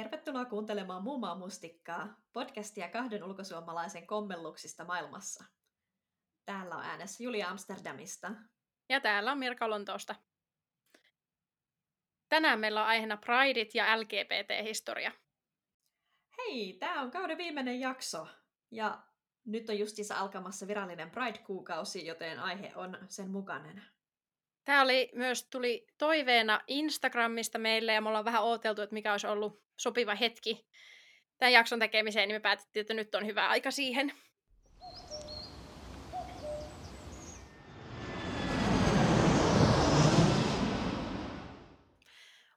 Tervetuloa kuuntelemaan Muumaa mustikkaa, podcastia kahden ulkosuomalaisen kommelluksista maailmassa. Täällä on äänessä Julia Amsterdamista. Ja täällä on Mirka Lontoosta. Tänään meillä on aiheena Prideit ja LGBT-historia. Hei, tämä on kauden viimeinen jakso. Ja nyt on justiinsa alkamassa virallinen Pride-kuukausi, joten aihe on sen mukainen. Tämä oli myös tuli toiveena Instagramista meille ja me ollaan vähän odoteltu, että mikä olisi ollut sopiva hetki tämän jakson tekemiseen, niin me päätettiin, että nyt on hyvä aika siihen.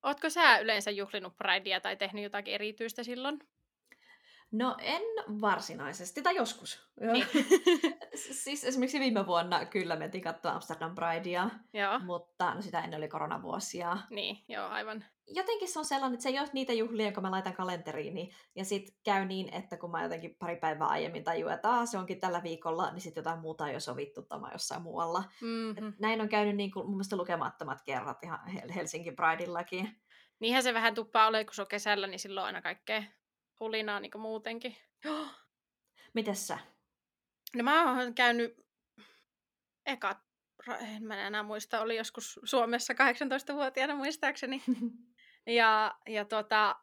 Ootko sä yleensä juhlinut Pridea tai tehnyt jotakin erityistä silloin? No en varsinaisesti, tai joskus. Niin. siis esimerkiksi viime vuonna kyllä mentiin katsoa Amsterdam Pridea, Joo. mutta no sitä ennen oli koronavuosia. Niin, joo, aivan. Jotenkin se on sellainen, että se ei ole niitä juhlia, jonka mä laitan kalenteriini. Ja sitten käy niin, että kun mä jotenkin pari päivää aiemmin tajuan, että Aa, se onkin tällä viikolla, niin sitten jotain muuta on jo sovittu tämä jossain muualla. Mm-hmm. Et näin on käynyt niin kuin, mun mielestä lukemattomat kerrat ihan Helsingin Prideillakin. Niinhän se vähän tuppaa ole, kun se on kesällä, niin silloin aina kaikkea hulinaa niin muutenkin. Mites sä? No mä oon käynyt eka, en mä enää muista, oli joskus Suomessa 18-vuotiaana muistaakseni. ja, ja tota,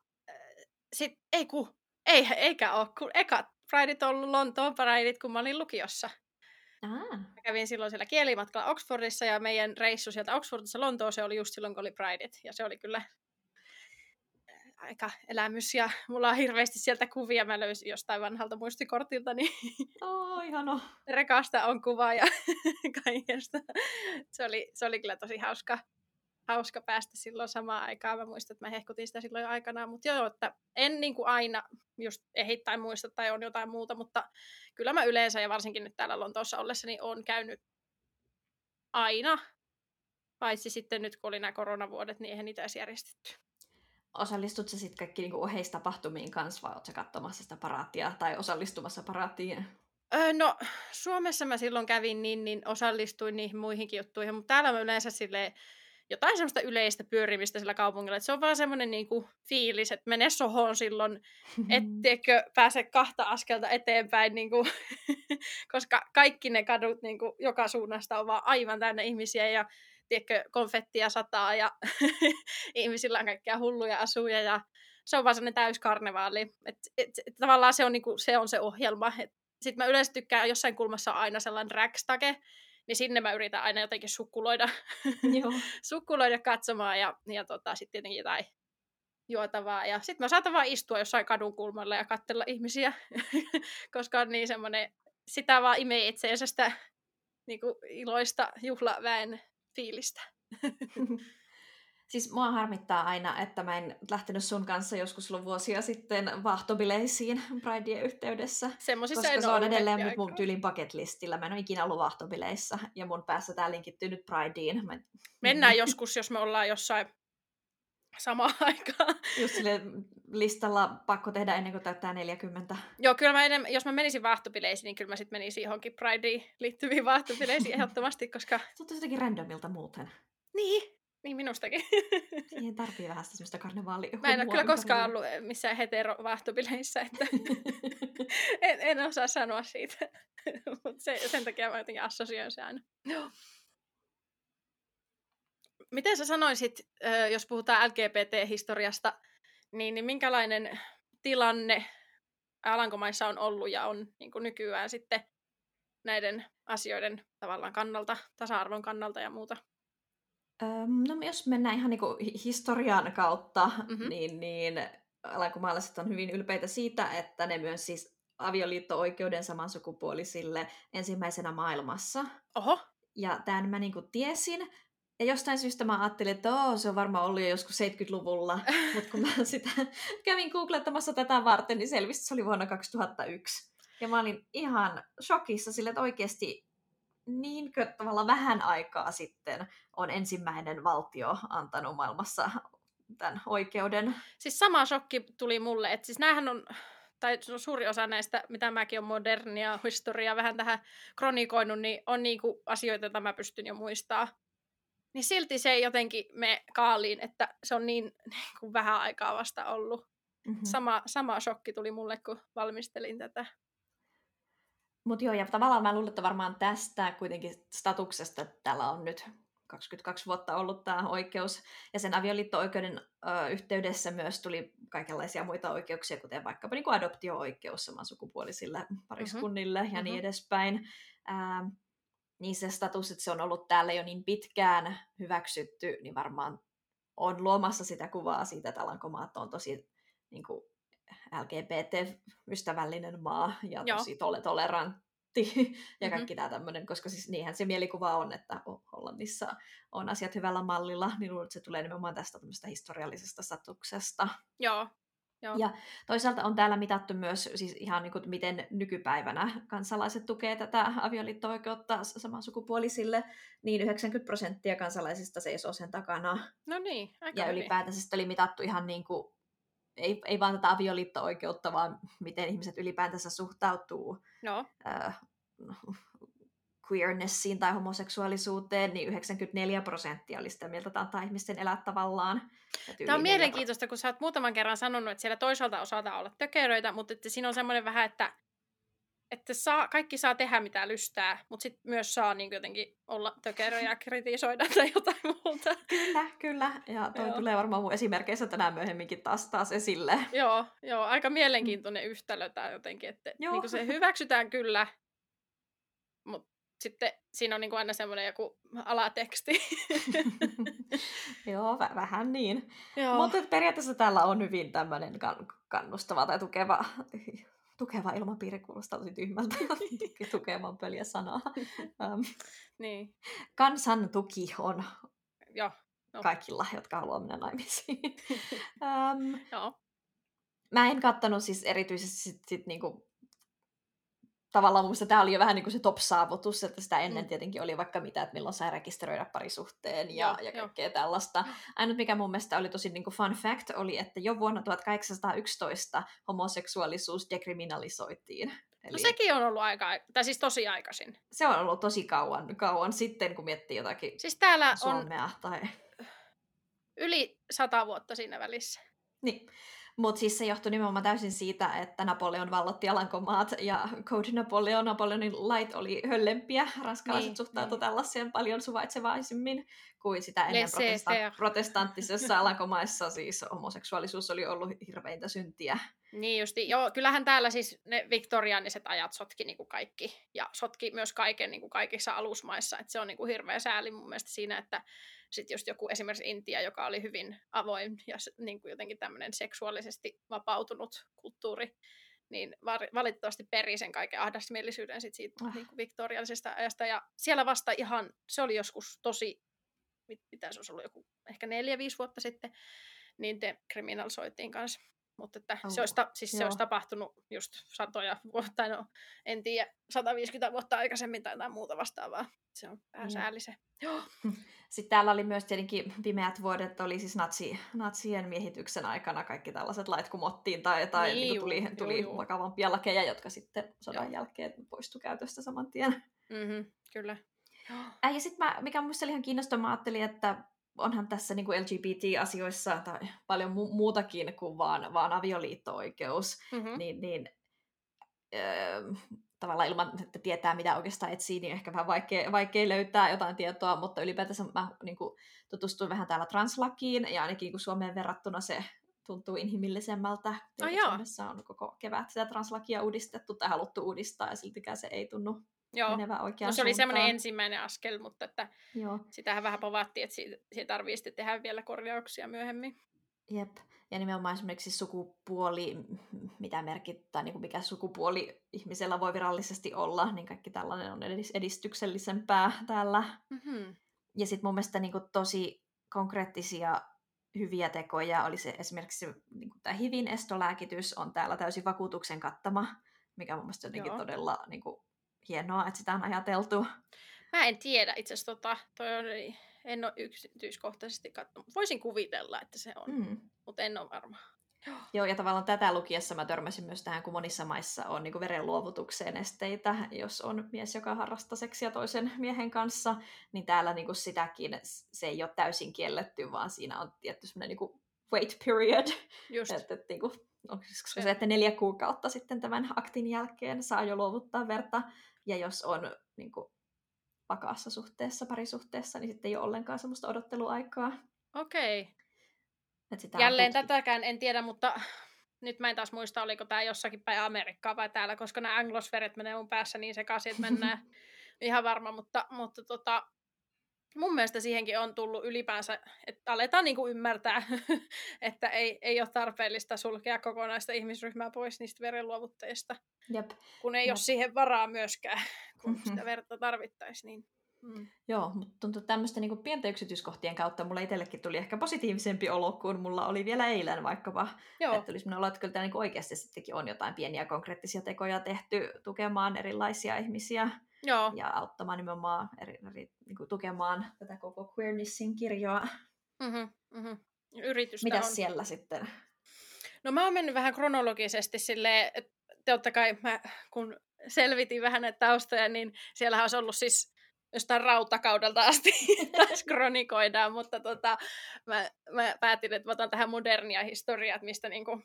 sit, ei ku, ei, eikä oo, kun eka Prideit on ollut Lontoon Prideit, kun mä olin lukiossa. Ah. Mä kävin silloin siellä kielimatkalla Oxfordissa ja meidän reissu sieltä Oxfordissa Lontoon se oli just silloin, kun oli Prideit. Ja se oli kyllä aika elämys ja mulla on hirveästi sieltä kuvia. Mä löysin jostain vanhalta muistikortilta, niin oh, ihano. rekasta on kuva ja kaikesta. Se oli, se oli kyllä tosi hauska, hauska päästä silloin samaan aikaan. Mä muistan, että mä hehkutin sitä silloin aikanaan, mutta joo, että en niin kuin aina just ehittain muista tai on jotain muuta, mutta kyllä mä yleensä ja varsinkin nyt täällä Lontoossa ollessani on käynyt aina, paitsi sitten nyt kun oli nämä koronavuodet, niin eihän niitä edes järjestetty osallistut sä sitten kaikki niinku oheistapahtumiin kanssa vai ootko katsomassa sitä paraattia tai osallistumassa paraattiin? Öö, no, Suomessa mä silloin kävin, niin, niin osallistuin niihin muihinkin juttuihin, mutta täällä mä yleensä silleen, jotain semmoista yleistä pyörimistä sillä kaupungilla. että se on vaan semmoinen niinku fiilis, että mene sohoon silloin, etteikö pääse kahta askelta eteenpäin, niinku, koska kaikki ne kadut niinku, joka suunnasta on vaan aivan täynnä ihmisiä ja tiedätkö, konfettia sataa ja ihmisillä on kaikkia hulluja asuja ja se on vaan sellainen täyskarnevaali. Et, et, et, tavallaan se on, niinku, se on se ohjelma. Sitten mä yleensä tykkään, jossain kulmassa aina sellainen ragstage, niin sinne mä yritän aina jotenkin sukkuloida, Joo. sukkuloida katsomaan ja, ja tota, sitten tietenkin jotain juotavaa. Ja sitten mä saatan vaan istua jossain kadun kulmalla ja katsella ihmisiä, koska on niin semmoinen, sitä vaan imee itseensä sitä niin kuin iloista juhlaväen fiilistä. siis mua harmittaa aina, että mä en lähtenyt sun kanssa joskus vuosia sitten vaahtobileisiin Prideen yhteydessä. Semmoisissa koska en se on edelleen nyt mun tyylin bucket listillä. Mä en ole ikinä ollut vaahtobileissä ja mun päässä tää linkittyy nyt Prideen. Mä... Mennään joskus, jos me ollaan jossain samaan aikaan. Just sille listalla pakko tehdä ennen kuin täyttää 40. Joo, kyllä mä enem, jos mä menisin vaahtopileisiin, niin kyllä mä sitten menisin johonkin Prideen liittyviin vaahtopileisiin ehdottomasti, koska... Tuntuu jotenkin randomilta muuten. Niin, niin minustakin. Siihen tarvii vähän semmoista karnevaalia. Mä en ole kyllä koskaan ollut missään hetero vaahtopileissä, että en, en, osaa sanoa siitä. Mutta se, sen takia mä jotenkin assosioin se aina. Miten sä sanoisit, jos puhutaan LGBT-historiasta, niin, niin minkälainen tilanne Alankomaissa on ollut ja on niin kuin nykyään sitten näiden asioiden tavallaan kannalta, tasa-arvon kannalta ja muuta? no jos mennään ihan niin historian kautta, mm-hmm. niin, niin alankomaalaiset on hyvin ylpeitä siitä, että ne myös siis avioliitto-oikeuden samansukupuolisille ensimmäisenä maailmassa. Oho. Ja tämän mä niin tiesin, ja jostain syystä mä ajattelin, että Oo, se on varmaan ollut jo joskus 70-luvulla, mutta kun mä sitä kävin googlettamassa tätä varten, niin selvisi, että se oli vuonna 2001. Ja mä olin ihan shokissa sille, että oikeasti niinkö tavalla vähän aikaa sitten on ensimmäinen valtio antanut maailmassa tämän oikeuden. Siis sama shokki tuli mulle, että siis näähän on, tai suuri osa näistä, mitä mäkin olen modernia historiaa vähän tähän kronikoinut, niin on niinku asioita, joita mä pystyn jo muistaa niin silti se jotenkin me kaaliin, että se on niin, niin kuin vähän aikaa vasta ollut. mm-hmm. sama, sama shokki tuli mulle, kun valmistelin tätä. Mutta joo, ja tavallaan mä luulen, että varmaan tästä kuitenkin statuksesta, että täällä on nyt 22 vuotta ollut tämä oikeus, ja sen avioliitto-oikeuden ö, yhteydessä myös tuli kaikenlaisia muita oikeuksia, kuten vaikkapa niin kuin adoptio-oikeus samansukupuolisille pariskunnille mm-hmm. ja niin mm-hmm. edespäin. Ää, niin se status, että se on ollut täällä jo niin pitkään hyväksytty, niin varmaan on luomassa sitä kuvaa siitä, että Alankomaat on tosi niin kuin, LGBT-ystävällinen maa ja Joo. tosi tole- tolerantti ja mm-hmm. kaikki tämä tämmöinen, koska siis niinhän se mielikuva on, että Hollannissa on asiat hyvällä mallilla, niin luulen, että se tulee nimenomaan tästä historiallisesta statuksesta. Joo, Joo. Ja toisaalta on täällä mitattu myös siis ihan niin kuin, miten nykypäivänä kansalaiset tukee tätä avioliitto-oikeutta samansukupuolisille, niin 90 prosenttia kansalaisista seisoo sen takana. No niin, aika Ja ylipäätänsä oli mitattu ihan niin kuin, ei, ei vaan tätä avioliitto-oikeutta, vaan miten ihmiset ylipäätänsä suhtautuu no. äh, queernessiin tai homoseksuaalisuuteen, niin 94 prosenttia oli sitä mieltä, että antaa ihmisten elää tavallaan. Tämä on mielenkiintoista, kun sä oot muutaman kerran sanonut, että siellä toisaalta osataan olla tökeröitä, mutta että siinä on semmoinen vähän, että, että saa, kaikki saa tehdä mitä lystää, mutta sitten myös saa niin jotenkin olla tökeröjä ja kritisoida tai jotain muuta. Kyllä, kyllä. Ja toi joo. tulee varmaan mun esimerkkeissä tänään myöhemminkin taas, taas esille. Joo, joo, aika mielenkiintoinen yhtälö tämä jotenkin, että niin se hyväksytään kyllä, sitten siinä on niin kuin aina semmoinen joku alateksti. Joo, v- vähän niin. Mutta periaatteessa täällä on hyvin tämmöinen kan- kannustava tai tukeva, tukeva ilmapiiri, kuulostaa tosi tyhmältä. Tukevan pöliä sanaa. Um, niin. Kansan tuki on Joo. No. kaikilla, jotka haluaa mennä naimisiin. um, Joo. Mä en kattanut siis erityisesti sit, sit niinku tavallaan mun tämä oli jo vähän niin kuin se top-saavutus, että sitä ennen mm. tietenkin oli vaikka mitä, että milloin saa rekisteröidä parisuhteen ja, ja kaikkea jo. tällaista. Ainut mikä mun mielestä oli tosi niin kuin fun fact oli, että jo vuonna 1811 homoseksuaalisuus dekriminalisoitiin. No Eli... No sekin on ollut aika, tai siis tosi aikaisin. Se on ollut tosi kauan, kauan sitten, kun miettii jotakin siis täällä Suomea. On tai... yli sata vuotta siinä välissä. Niin. Mutta siis se johtui nimenomaan täysin siitä, että Napoleon vallotti Alankomaat ja Code Napoleon, Napoleonin lait oli höllempiä. Ranskalaiset niin, suhtautuivat niin. tällaiseen paljon suvaitsevaisemmin kuin sitä ennen protesta- protestanttisessa Alankomaissa. Siis homoseksuaalisuus oli ollut hirveintä syntiä. Niin justi. Joo, kyllähän täällä siis ne viktoriaaniset ajat sotki niin kuin kaikki. Ja sotki myös kaiken niin kuin kaikissa alusmaissa. Et se on niin kuin hirveä sääli mun mielestä siinä, että sitten just joku esimerkiksi Intia, joka oli hyvin avoin ja niin kuin jotenkin tämmöinen seksuaalisesti vapautunut kulttuuri, niin valitettavasti peri sen kaiken ahdasmielisyyden sit siitä oh. niin kuin viktoriaalisesta ajasta. Ja siellä vasta ihan, se oli joskus tosi, mitä se olisi ollut, joku ehkä neljä, viisi vuotta sitten, niin te kriminalisoitiin kanssa. Mutta että oh. se, olisi, ta- siis se olisi tapahtunut just satoja vuotta, no en tiedä, 150 vuotta aikaisemmin tai jotain muuta vastaavaa. Se on vähän mm. sääli se. Sitten täällä oli myös tietenkin pimeät vuodet, oli siis natsi, natsien miehityksen aikana kaikki tällaiset lait kumottiin tai, tai niin, niin tuli, juu, tuli juu. vakavampia lakeja, jotka sitten sodan joo. jälkeen poistui käytöstä saman tien. Mm-hmm, kyllä. Äh, ja sitten mikä minusta oli ihan kiinnostavaa, mä ajattelin, että onhan tässä niin kuin LGBT-asioissa tai paljon mu- muutakin kuin vaan, vaan avioliitto-oikeus, mm-hmm. niin, niin öö, tavallaan ilman, että tietää mitä oikeastaan etsii, niin ehkä vähän vaikea, vaikea löytää jotain tietoa, mutta ylipäätänsä mä niin kuin, tutustuin vähän täällä translakiin, ja ainakin kun Suomeen verrattuna se tuntuu inhimillisemmältä. Oh, Suomessa on koko kevät sitä translakia uudistettu tai haluttu uudistaa, ja siltikään se ei tunnu Joo. menevän oikeaan no, se oli semmoinen ensimmäinen askel, mutta että Joo. sitähän vähän povattiin, että siitä, siitä tarvii sitten tehdä vielä korjauksia myöhemmin. Jep. Ja nimenomaan esimerkiksi sukupuoli, mitä merkittää, niin kuin mikä sukupuoli ihmisellä voi virallisesti olla, niin kaikki tällainen on edistyksellisempää täällä. Mm-hmm. Ja sitten mun mielestä niin kuin tosi konkreettisia hyviä tekoja oli se esimerkiksi niin kuin tämä HIVin estolääkitys on täällä täysin vakuutuksen kattama, mikä mun mielestä jotenkin Joo. todella niin kuin, hienoa, että sitä on ajateltu. Mä en tiedä itse asiassa, tota, toi on en ole yksityiskohtaisesti katsonut. Voisin kuvitella, että se on, mm. mutta en ole varma. Joo. ja tavallaan tätä lukiessa mä törmäsin myös tähän, kun monissa maissa on niin verenluovutukseen esteitä, jos on mies, joka harrastaa seksiä toisen miehen kanssa, niin täällä niin sitäkin se ei ole täysin kielletty, vaan siinä on tietty semmoinen niin wait period. Just. Että, että, niin kuin, onko se, se, että neljä kuukautta sitten tämän aktin jälkeen saa jo luovuttaa verta, ja jos on niin kuin, vakaassa suhteessa, parisuhteessa, niin sitten ei ole ollenkaan semmoista odotteluaikaa. Okei. Okay. Jälleen tätäkään en tiedä, mutta nyt mä en taas muista, oliko tämä jossakin päin Amerikkaa vai täällä, koska nämä anglosferet menee mun päässä niin sekaisin, että mennään ihan varma, mutta, mutta tota, mun mielestä siihenkin on tullut ylipäänsä, että aletaan niinku ymmärtää, että ei, ei ole tarpeellista sulkea kokonaista ihmisryhmää pois niistä verenluovutteista, Jep. kun ei Jep. ole siihen varaa myöskään, kun sitä verta tarvittaisiin. Niin. Mm. Joo, mutta tuntuu tämmöisten niin pienten yksityiskohtien kautta mulle itsellekin tuli ehkä positiivisempi olo kuin mulla oli vielä eilen vaikkapa. Joo. Että tuli olo, että kyllä tämä niin oikeasti sittenkin on jotain pieniä konkreettisia tekoja tehty tukemaan erilaisia ihmisiä Joo. ja auttamaan nimenomaan eri, eri, niin kuin tukemaan tätä koko queernessin kirjoa. Mm-hmm, mm-hmm. Yritystä Mitäs on. siellä sitten? No mä oon mennyt vähän kronologisesti silleen, että totta kai mä, kun selvitin vähän näitä taustoja, niin siellähän olisi ollut siis jostain rautakaudelta asti taas kronikoidaan, mutta tota, mä, mä päätin, että mä otan tähän modernia historiaa, että mistä niinku,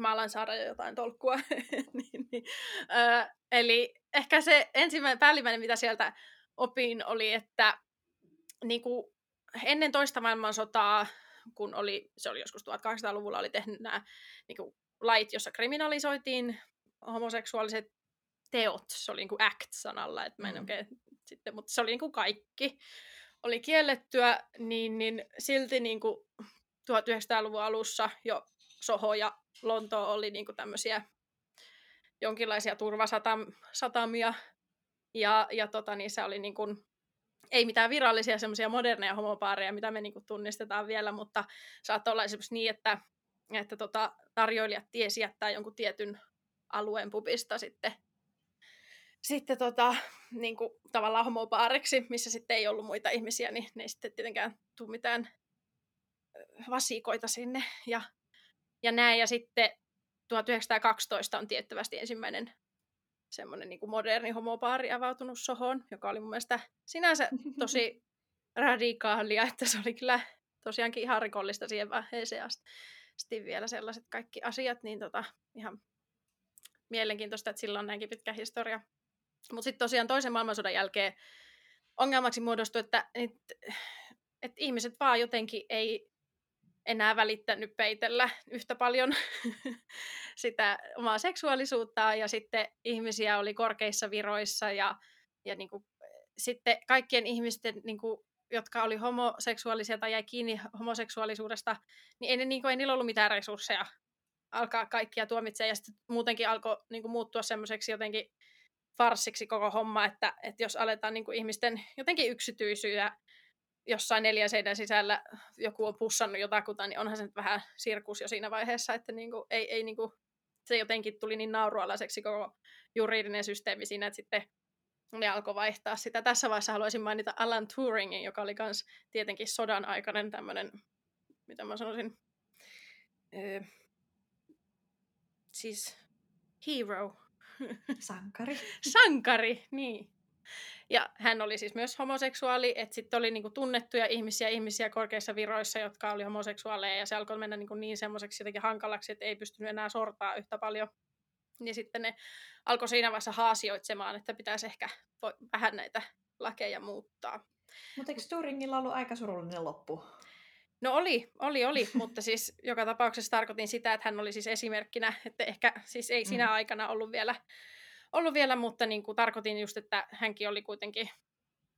mä alan saada jo jotain tolkkua. niin, niin. Ö, eli ehkä se ensimmäinen päällimmäinen, mitä sieltä opin, oli, että niinku, ennen toista maailmansotaa, kun oli, se oli joskus 1800-luvulla, oli tehnyt nämä niinku, lait, jossa kriminalisoitiin homoseksuaaliset teot. Se oli niinku act-sanalla, että mä en oikein sitten, mutta se oli niin kuin kaikki oli kiellettyä, niin, niin silti niin kuin 1900-luvun alussa jo Soho ja Lonto oli niin kuin tämmöisiä jonkinlaisia turvasatamia, ja, ja tota, niissä oli niin kuin, ei mitään virallisia semmoisia moderneja homopaareja, mitä me niin kuin tunnistetaan vielä, mutta saattoi olla esimerkiksi niin, että, että tota, tarjoilijat tiesi jättää jonkun tietyn alueen pubista sitten sitten tota, niin kuin, tavallaan homopaariksi, missä sitten ei ollut muita ihmisiä, niin ne ei sitten tietenkään tule mitään vasikoita sinne. Ja, ja näin, ja sitten 1912 on tiettävästi ensimmäinen semmoinen niin kuin moderni homopaari avautunut Sohoon, joka oli mun mielestä sinänsä tosi radikaalia, että se oli kyllä tosiaankin ihan rikollista siihen vaiheeseen asti vielä sellaiset kaikki asiat, niin tota, ihan mielenkiintoista, että sillä on näinkin pitkä historia. Mutta sitten tosiaan toisen maailmansodan jälkeen ongelmaksi muodostui, että, että, että ihmiset vaan jotenkin ei enää välittänyt peitellä yhtä paljon sitä omaa seksuaalisuuttaan ja sitten ihmisiä oli korkeissa viroissa ja, ja niin kuin, sitten kaikkien ihmisten, niin kuin, jotka oli homoseksuaalisia tai jäi kiinni homoseksuaalisuudesta, niin ei, niin kuin, ei niillä ollut mitään resursseja alkaa kaikkia tuomitsemaan ja sitten muutenkin alkoi niin kuin, muuttua semmoiseksi jotenkin farssiksi koko homma, että, että jos aletaan niin kuin ihmisten jotenkin yksityisyydä jossain neljän seinän sisällä joku on pussannut jotakuta, niin onhan se nyt vähän sirkus jo siinä vaiheessa, että niin kuin, ei, ei niin kuin, se jotenkin tuli niin naurualaiseksi koko juridinen systeemi siinä, että sitten ne alkoi vaihtaa sitä. Tässä vaiheessa haluaisin mainita Alan Turingin, joka oli myös tietenkin sodan aikainen tämmöinen, mitä mä sanoisin, öö, siis hero, Sankari. Sankari, niin. Ja hän oli siis myös homoseksuaali, että sitten oli niinku tunnettuja ihmisiä, ihmisiä korkeissa viroissa, jotka oli homoseksuaaleja, ja se alkoi mennä niinku niin semmoiseksi jotenkin hankalaksi, että ei pystynyt enää sortaa yhtä paljon. Niin sitten ne alkoi siinä vaiheessa haasioitsemaan, että pitäisi ehkä vähän näitä lakeja muuttaa. Mutta eikö Turingilla ollut aika surullinen loppu? No oli, oli, oli, mutta siis joka tapauksessa tarkoitin sitä, että hän oli siis esimerkkinä, että ehkä siis ei sinä mm. aikana ollut vielä, ollut vielä mutta niin kuin tarkoitin just, että hänkin oli kuitenkin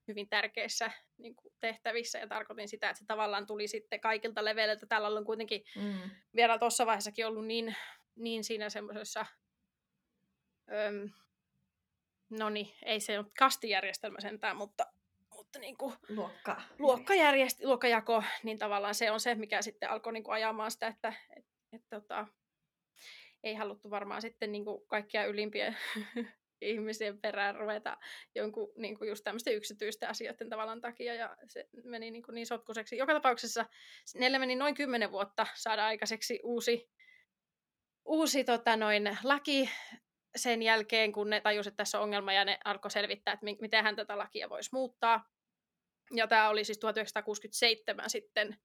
hyvin tärkeissä niin kuin tehtävissä ja tarkoitin sitä, että se tavallaan tuli sitten kaikilta leveleiltä. Täällä on kuitenkin mm. vielä tuossa vaiheessakin ollut niin, niin siinä semmoisessa, no niin, ei se ole kastijärjestelmä sentään, mutta mutta niin kuin Luokka. luokkajärjest, luokkajako, niin tavallaan se on se, mikä sitten alkoi niin kuin ajamaan sitä, että et, et, tota, ei haluttu varmaan sitten niin kuin kaikkia ylimpiä ihmisen perään ruveta jonkun niin kuin just tämmöisten yksityisten asioiden tavallaan takia, ja se meni niin, kuin niin sotkuseksi. Joka tapauksessa neljä meni noin kymmenen vuotta saada aikaiseksi uusi, uusi tota noin, laki sen jälkeen, kun ne tajusivat, että tässä on ongelma, ja ne alkoi selvittää, että miten hän tätä lakia voisi muuttaa. Ja tämä oli siis 1967 sitten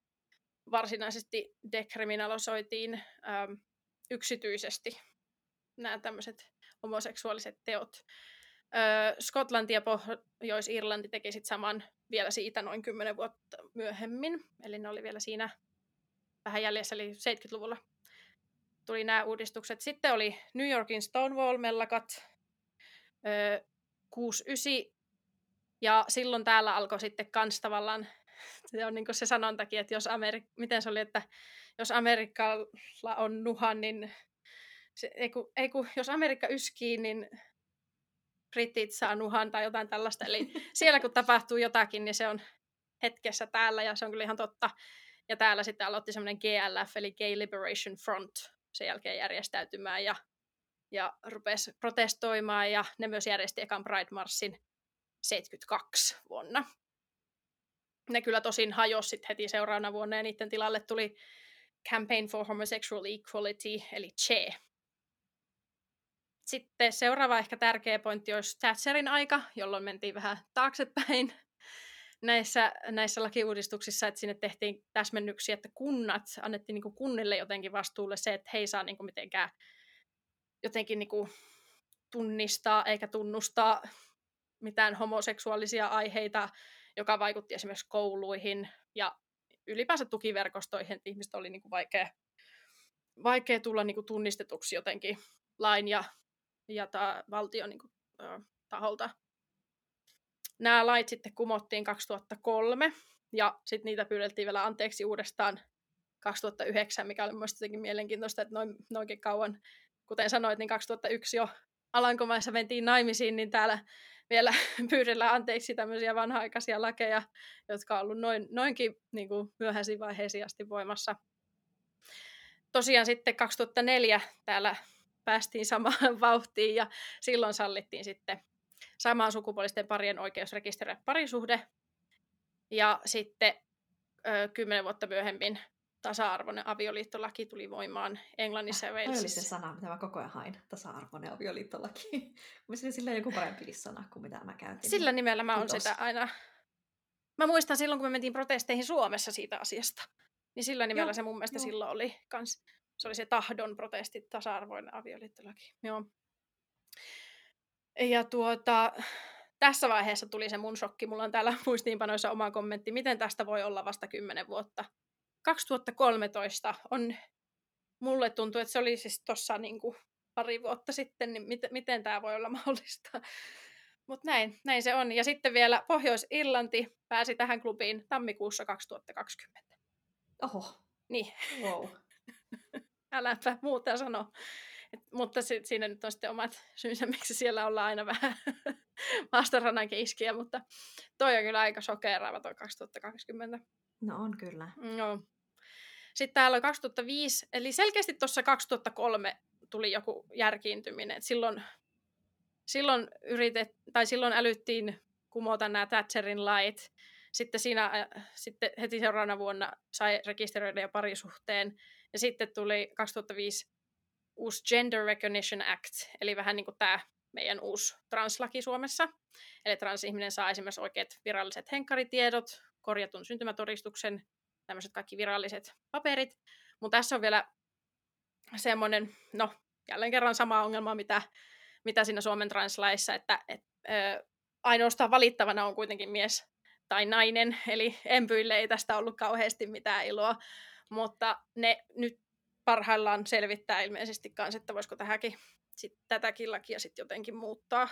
varsinaisesti dekriminalisoitiin äm, yksityisesti nämä tämmöiset homoseksuaaliset teot. Öö, Skotlanti ja Pohjois-Irlanti teki sitten saman vielä siitä noin kymmenen vuotta myöhemmin. Eli ne oli vielä siinä vähän jäljessä, eli 70-luvulla tuli nämä uudistukset. Sitten oli New Yorkin Stonewall-mellakat, öö, 69, ja silloin täällä alkoi sitten kans tavallaan, se on niin se sanontakin, että jos Amerik- miten se oli, että jos Amerikalla on nuha, niin se, ei kun, ei kun, jos Amerikka yskii, niin britit saa nuhan tai jotain tällaista. Eli siellä kun tapahtuu jotakin, niin se on hetkessä täällä ja se on kyllä ihan totta. Ja täällä sitten aloitti semmoinen GLF, eli Gay Liberation Front, sen jälkeen järjestäytymään ja, ja rupesi protestoimaan ja ne myös järjesti ekan Pride Marsin 72 vuonna. Ne kyllä tosin hajosi sitten heti seuraavana vuonna ja niiden tilalle tuli Campaign for Homosexual Equality, eli CHE, sitten seuraava ehkä tärkeä pointti olisi Thatcherin aika, jolloin mentiin vähän taaksepäin näissä, näissä lakiuudistuksissa, että sinne tehtiin täsmennyksiä, että kunnat, annettiin niin kunnille jotenkin vastuulle se, että he ei saa niin mitenkään jotenkin niin tunnistaa eikä tunnustaa mitään homoseksuaalisia aiheita, joka vaikutti esimerkiksi kouluihin ja ylipäänsä tukiverkostoihin, että ihmiset oli niin kuin vaikea, vaikea tulla niin kuin tunnistetuksi jotenkin lain ja ja ta, valtion niin kuin, taholta. Nämä lait sitten kumottiin 2003 ja sitten niitä pyydettiin vielä anteeksi uudestaan 2009, mikä oli mielestäni jotenkin mielenkiintoista, että noin, noinkin kauan, kuten sanoit, niin 2001 jo Alankomaissa mentiin naimisiin, niin täällä vielä pyydellään anteeksi tämmöisiä vanha-aikaisia lakeja, jotka on ollut noin, noinkin niin kuin myöhäisiin vaiheisiin asti voimassa. Tosiaan sitten 2004 täällä päästiin samaan vauhtiin ja silloin sallittiin sitten samaan sukupuolisten parien oikeus rekisteröidä parisuhde. Ja sitten kymmenen vuotta myöhemmin tasa-arvoinen avioliittolaki tuli voimaan Englannissa ja ah, Walesissa. oli se sana, mitä mä koko ajan hain, tasa-arvoinen avioliittolaki. Mielestäni sillä on joku parempi sana kuin mitä mä käytin. Sillä nimellä mä oon sitä aina... Mä muistan silloin, kun me mentiin protesteihin Suomessa siitä asiasta. Niin sillä nimellä Joo, se mun mielestä jo. silloin oli kans se oli se tahdon protesti, tasa-arvoinen avioliittolaki. Joo. Ja tuota, tässä vaiheessa tuli se mun shokki. Mulla on täällä muistiinpanoissa oma kommentti, miten tästä voi olla vasta 10 vuotta. 2013 on, mulle tuntuu, että se oli siis tuossa niin pari vuotta sitten, niin miten, miten tämä voi olla mahdollista. Mutta näin, näin se on. Ja sitten vielä Pohjois-Irlanti pääsi tähän klubiin tammikuussa 2020. Oho. Niin. Wow. äläpä muuta sano. Et, mutta sit, siinä nyt on sitten omat syynsä, miksi siellä ollaan aina vähän vastarannan iskiä, mutta toi on kyllä aika sokeraava toi 2020. No on kyllä. No. Sitten täällä on 2005, eli selkeästi tuossa 2003 tuli joku järkiintyminen. Et silloin, silloin, yritet, tai silloin älyttiin kumota nämä Thatcherin lait. Sitten, siinä, sitten heti seuraavana vuonna sai rekisteröidä jo parisuhteen. Ja sitten tuli 2005 uusi Gender Recognition Act, eli vähän niin kuin tämä meidän uusi translaki Suomessa. Eli transihminen saa esimerkiksi oikeat viralliset henkkaritiedot, korjatun syntymätodistuksen, tämmöiset kaikki viralliset paperit. Mutta tässä on vielä semmoinen, no jälleen kerran sama ongelma, mitä, mitä siinä Suomen translaissa, että et, ö, ainoastaan valittavana on kuitenkin mies tai nainen, eli empyille ei tästä ollut kauheasti mitään iloa. Mutta ne nyt parhaillaan selvittää ilmeisesti kanssa, että voisiko tähänkin, sit, tätäkin lakia sitten jotenkin muuttaa.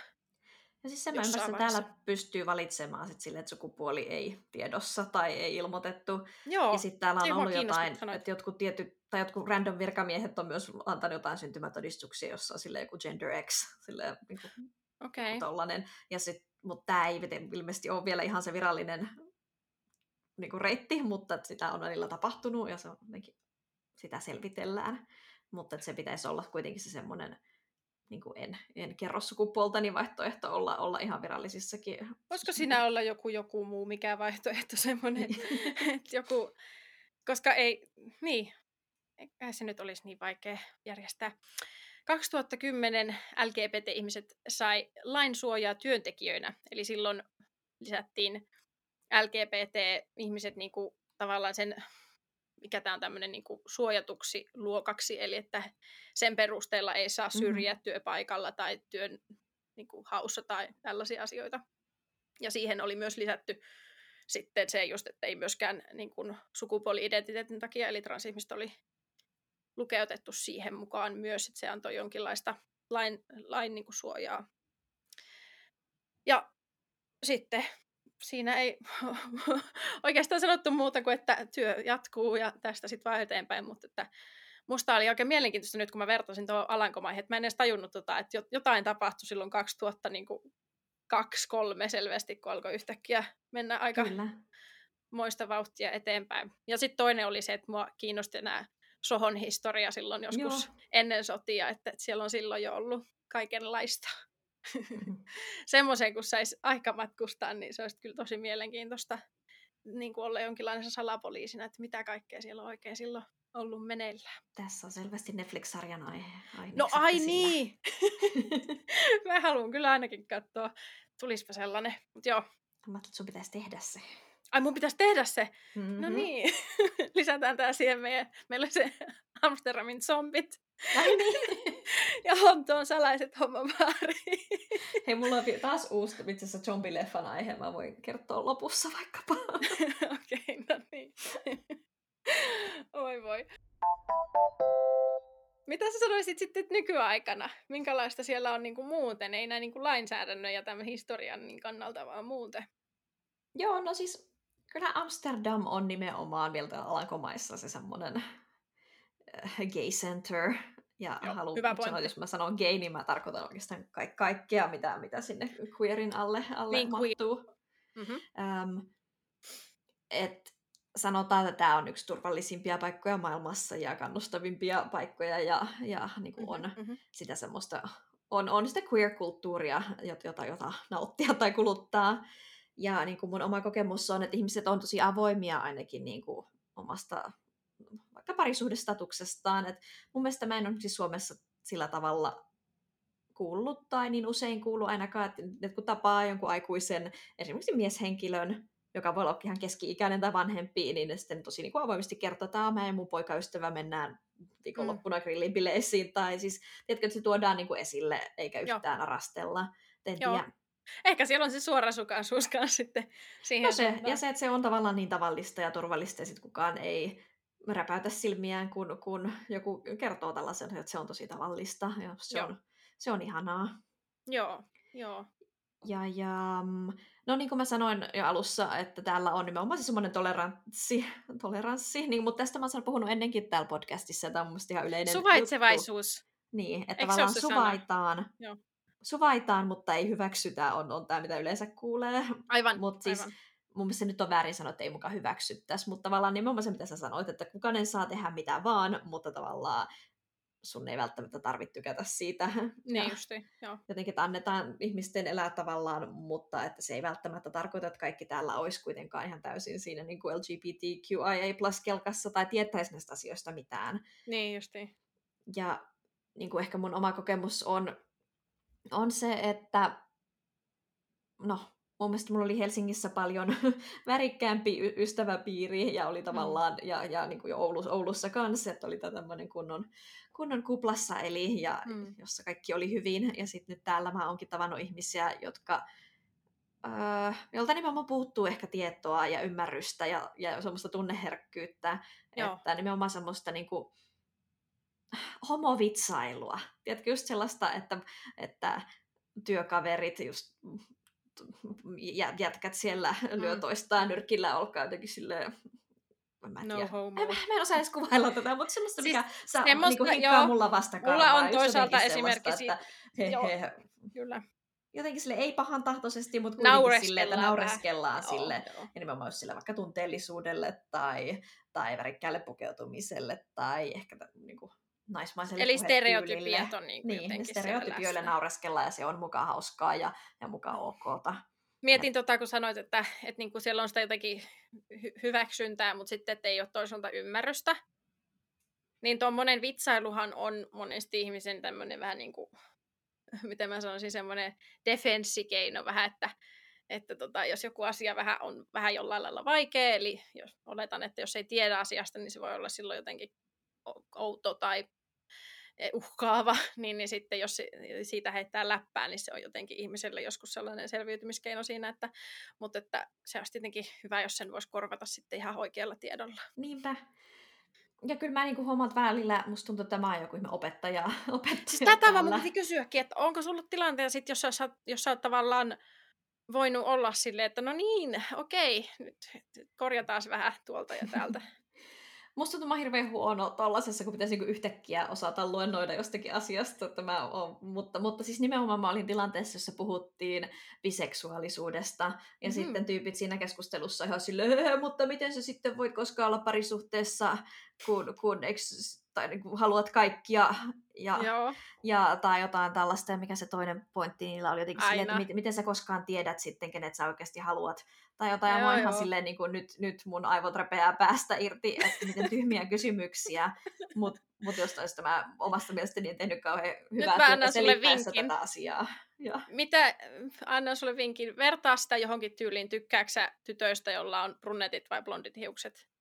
Ja siis sen että täällä pystyy valitsemaan sit sille, että sukupuoli ei tiedossa tai ei ilmoitettu. Joo, ja sitten täällä on ollut jotain, että jotkut tietyt, tai jotkut random virkamiehet on myös antanut jotain syntymätodistuksia, jossa on sille joku gender X, sille niin kuin okay. tollanen. Ja sit, mutta tämä ei ilmeisesti ole vielä ihan se virallinen niin kuin reitti, mutta sitä on välillä tapahtunut ja se on sitä selvitellään. Mutta se pitäisi olla kuitenkin se semmoinen, niin kuin en, en kerro sukupuoltani vaihtoehto olla, olla ihan virallisissakin. Voisiko siinä olla joku, joku muu, mikä vaihtoehto semmoinen, että joku, koska ei, niin, eikä se nyt olisi niin vaikea järjestää. 2010 LGBT-ihmiset sai lainsuojaa työntekijöinä, eli silloin lisättiin LGBT-ihmiset niin kuin, tavallaan sen mikä tämä on tämmöinen niin suojatuksi luokaksi, eli että sen perusteella ei saa syrjiä mm-hmm. työpaikalla tai työn niin kuin, haussa tai tällaisia asioita. Ja siihen oli myös lisätty sitten se just, että ei myöskään niin kuin, sukupuoli-identiteetin takia, eli transihmistä oli lukeutettu siihen mukaan myös, että se antoi jonkinlaista lain, lain niin kuin, suojaa. Ja sitten siinä ei oikeastaan sanottu muuta kuin, että työ jatkuu ja tästä sitten vaan eteenpäin, mutta että musta oli oikein mielenkiintoista nyt, kun mä vertasin tuohon Alankomaihin, että mä en edes tajunnut, tota, että jotain tapahtui silloin 2000 niin kuin kaksi, kolme selvästi, kun alkoi yhtäkkiä mennä aika Kyllä. moista vauhtia eteenpäin. Ja sitten toinen oli se, että mua kiinnosti nämä Sohon historia silloin joskus Joo. ennen sotia, että, että siellä on silloin jo ollut kaikenlaista. Mm-hmm. Semmoiseen, kun saisi aika matkustaa, niin se olisi kyllä tosi mielenkiintoista niin kuin olla jonkinlainen salapoliisina, että mitä kaikkea siellä on oikein silloin ollut meneillään. Tässä on selvästi Netflix-sarjan aihe. No ai niin! Mä haluan kyllä ainakin katsoa. Tulispa sellainen. Mut joo. Mä että sun pitäisi tehdä se. Ai mun pitäisi tehdä se? No mm-hmm. No niin. Lisätään tää siihen meidän, meillä se Amsterdamin zombit. Ai niin. ja Hontoon salaiset hommavaari. Hei, mulla on taas uusi itse asiassa zombileffan aihe. Mä voin kertoa lopussa vaikkapa. Okei, okay, no niin. Oi voi. Mitä sä sanoisit sitten nykyaikana? Minkälaista siellä on niin kuin muuten? Ei näin niin kuin lainsäädännön ja tämän historian niin kannalta, vaan muuten. Joo, no siis kyllä Amsterdam on nimenomaan vielä Alankomaissa se semmoinen äh, gay center. Ja Joo, haluan hyvä sanoa, jos mä sanon gay, niin mä tarkoitan oikeastaan ka- kaikkea, mitä, mitä sinne queerin alle, alle niin, mahtuu. Queer. Mm-hmm. Um, et sanotaan, että tämä on yksi turvallisimpia paikkoja maailmassa ja kannustavimpia paikkoja ja, ja niin kuin on mm-hmm. sitä semmoista, on, on sitä queer-kulttuuria, jota, jota nauttia tai kuluttaa. Ja niin kuin mun oma kokemus on, että ihmiset on tosi avoimia ainakin niin kuin omasta vaikka parisuhdestatuksestaan. Et mun mielestä mä en ole siis Suomessa sillä tavalla kuullut tai niin usein kuulu ainakaan, että, että kun tapaa jonkun aikuisen, esimerkiksi mieshenkilön, joka voi olla ihan keski-ikäinen tai vanhempi, niin ne sitten tosi niin kuin avoimesti kertoo, että mä ja mun poikaystävä mennään viikonloppuna mm. grillin bileisiin, tai siis, tiedätkö, että se tuodaan niin kuin esille, eikä yhtään Joo. arastella. Joo. Tiedä. Ehkä siellä on se suorasukaisuus kanssa sitten siihen no se, Ja se, että se on tavallaan niin tavallista ja turvallista, ja sitten kukaan ei räpäytä silmiään, kun, kun joku kertoo tällaisen, että se on tosi tavallista, ja se, on, se on ihanaa. Joo, joo. Ja, ja mm, no niin kuin mä sanoin jo alussa, että täällä on nimenomaan se semmoinen toleranssi, toleranssi niin, mutta tästä mä oon puhunut ennenkin täällä podcastissa, tämä on mun ihan yleinen Suvaitsevaisuus. Juttu. Niin, että Eikö tavallaan suvaitaan, suvaitaan, mutta ei hyväksytä, on, on tämä mitä yleensä kuulee. Aivan, Mut siis, aivan. Mun mielestä nyt on väärin sanoa, että ei mukaan hyväksyttäisi, mutta tavallaan nimenomaan se, mitä sä sanoit, että kukaan saa tehdä mitä vaan, mutta tavallaan sun ei välttämättä tarvitse tykätä siitä. Niin justi, joo. Jotenkin, että annetaan ihmisten elää tavallaan, mutta että se ei välttämättä tarkoita, että kaikki täällä olisi kuitenkaan ihan täysin siinä niin kuin LGBTQIA plus kelkassa tai tietäisi näistä asioista mitään. Niin justi. Ja niin kuin ehkä mun oma kokemus on, on se, että no, mun mielestä mulla oli Helsingissä paljon värikkäämpi ystäväpiiri ja oli mm. tavallaan, mm. ja, ja niin kuin jo Oulussa, Oulussa kanssa, että oli tämmöinen kunnon, kunnon kuplassa eli, ja mm. jossa kaikki oli hyvin. Ja sitten nyt täällä mä oonkin tavannut ihmisiä, jotka öö, jolta nimenomaan puuttuu ehkä tietoa ja ymmärrystä ja, ja semmoista tunneherkkyyttä, Joo. että nimenomaan semmoista niin kuin, homovitsailua. Tiedätkö, just sellaista, että, että työkaverit just jätkät siellä lyö mm. toistaan nyrkillä olkaa jotenkin silleen Mä en, no homo. Mä, mä en osaa edes kuvailla tätä, mutta semmoista, siis, mikä saa, semmoista, niin joo, mulla vastakarvaa. Mulla on toisaalta esimerkiksi siitä. He, joo, he, kyllä. Jotenkin sille ei pahan tahtoisesti, mutta kuitenkin sille, että naureskellaan vähän. sille. Joo, joo. Ja nimenomaan sille vaikka tunteellisuudelle tai, tai värikkäälle pukeutumiselle tai ehkä niin kuin, naismaiselle Eli stereotypiat on niin Niin, stereotypioille naureskellaan ja se on mukaan hauskaa ja, ja mukaan okta. Mietin, tota, kun sanoit, että, että niin kuin siellä on sitä jotenkin hy- hyväksyntää, mutta sitten että ei ole toisaalta ymmärrystä. Niin tuommoinen vitsailuhan on monesti ihmisen tämmöinen vähän niin kuin, miten mä sanoisin, semmoinen defenssikeino vähän, että, että tota, jos joku asia vähän on vähän jollain lailla vaikea, eli jos oletan, että jos ei tiedä asiasta, niin se voi olla silloin jotenkin outo tai uhkaava, niin, niin sitten jos siitä heittää läppää, niin se on jotenkin ihmiselle joskus sellainen selviytymiskeino siinä, että, mutta että se olisi tietenkin hyvä, jos sen voisi korvata sitten ihan oikealla tiedolla. Niinpä. Ja kyllä mä niin huomaan, että välillä musta tuntuu, että mä oon joku opettaja. opettaja siis tätä mä piti kysyäkin, että onko sulla tilanteita sit, jos sä, jos sä oot tavallaan voinut olla silleen, että no niin, okei, nyt korjataan vähän tuolta ja täältä. Musta tuntuu hirveän huono tollasessa, kun pitäisi niinku yhtäkkiä osata luennoida jostakin asiasta, että mä oon, mutta, mutta siis nimenomaan mä olin tilanteessa, jossa puhuttiin biseksuaalisuudesta, ja mm-hmm. sitten tyypit siinä keskustelussa ihan silleen, mutta miten se sitten voit koskaan olla parisuhteessa, kun, kun eikö, tai niin kuin haluat kaikkia, ja, ja, tai jotain tällaista, ja mikä se toinen pointti niillä oli jotenkin silleen, että miten, miten sä koskaan tiedät sitten, kenet sä oikeasti haluat, tai jotain, ja mä ihan silleen, niin kuin, nyt, nyt mun aivot repeää päästä irti, että miten tyhmiä kysymyksiä, mutta mut jostain mä omasta mielestäni en tehnyt kauhean hyvää työtä selittäessä tätä asiaa. Ja. Mitä, annan sulle vinkin, vertaa sitä johonkin tyyliin, tykkääksä tytöistä, jolla on brunnetit vai blondit hiukset?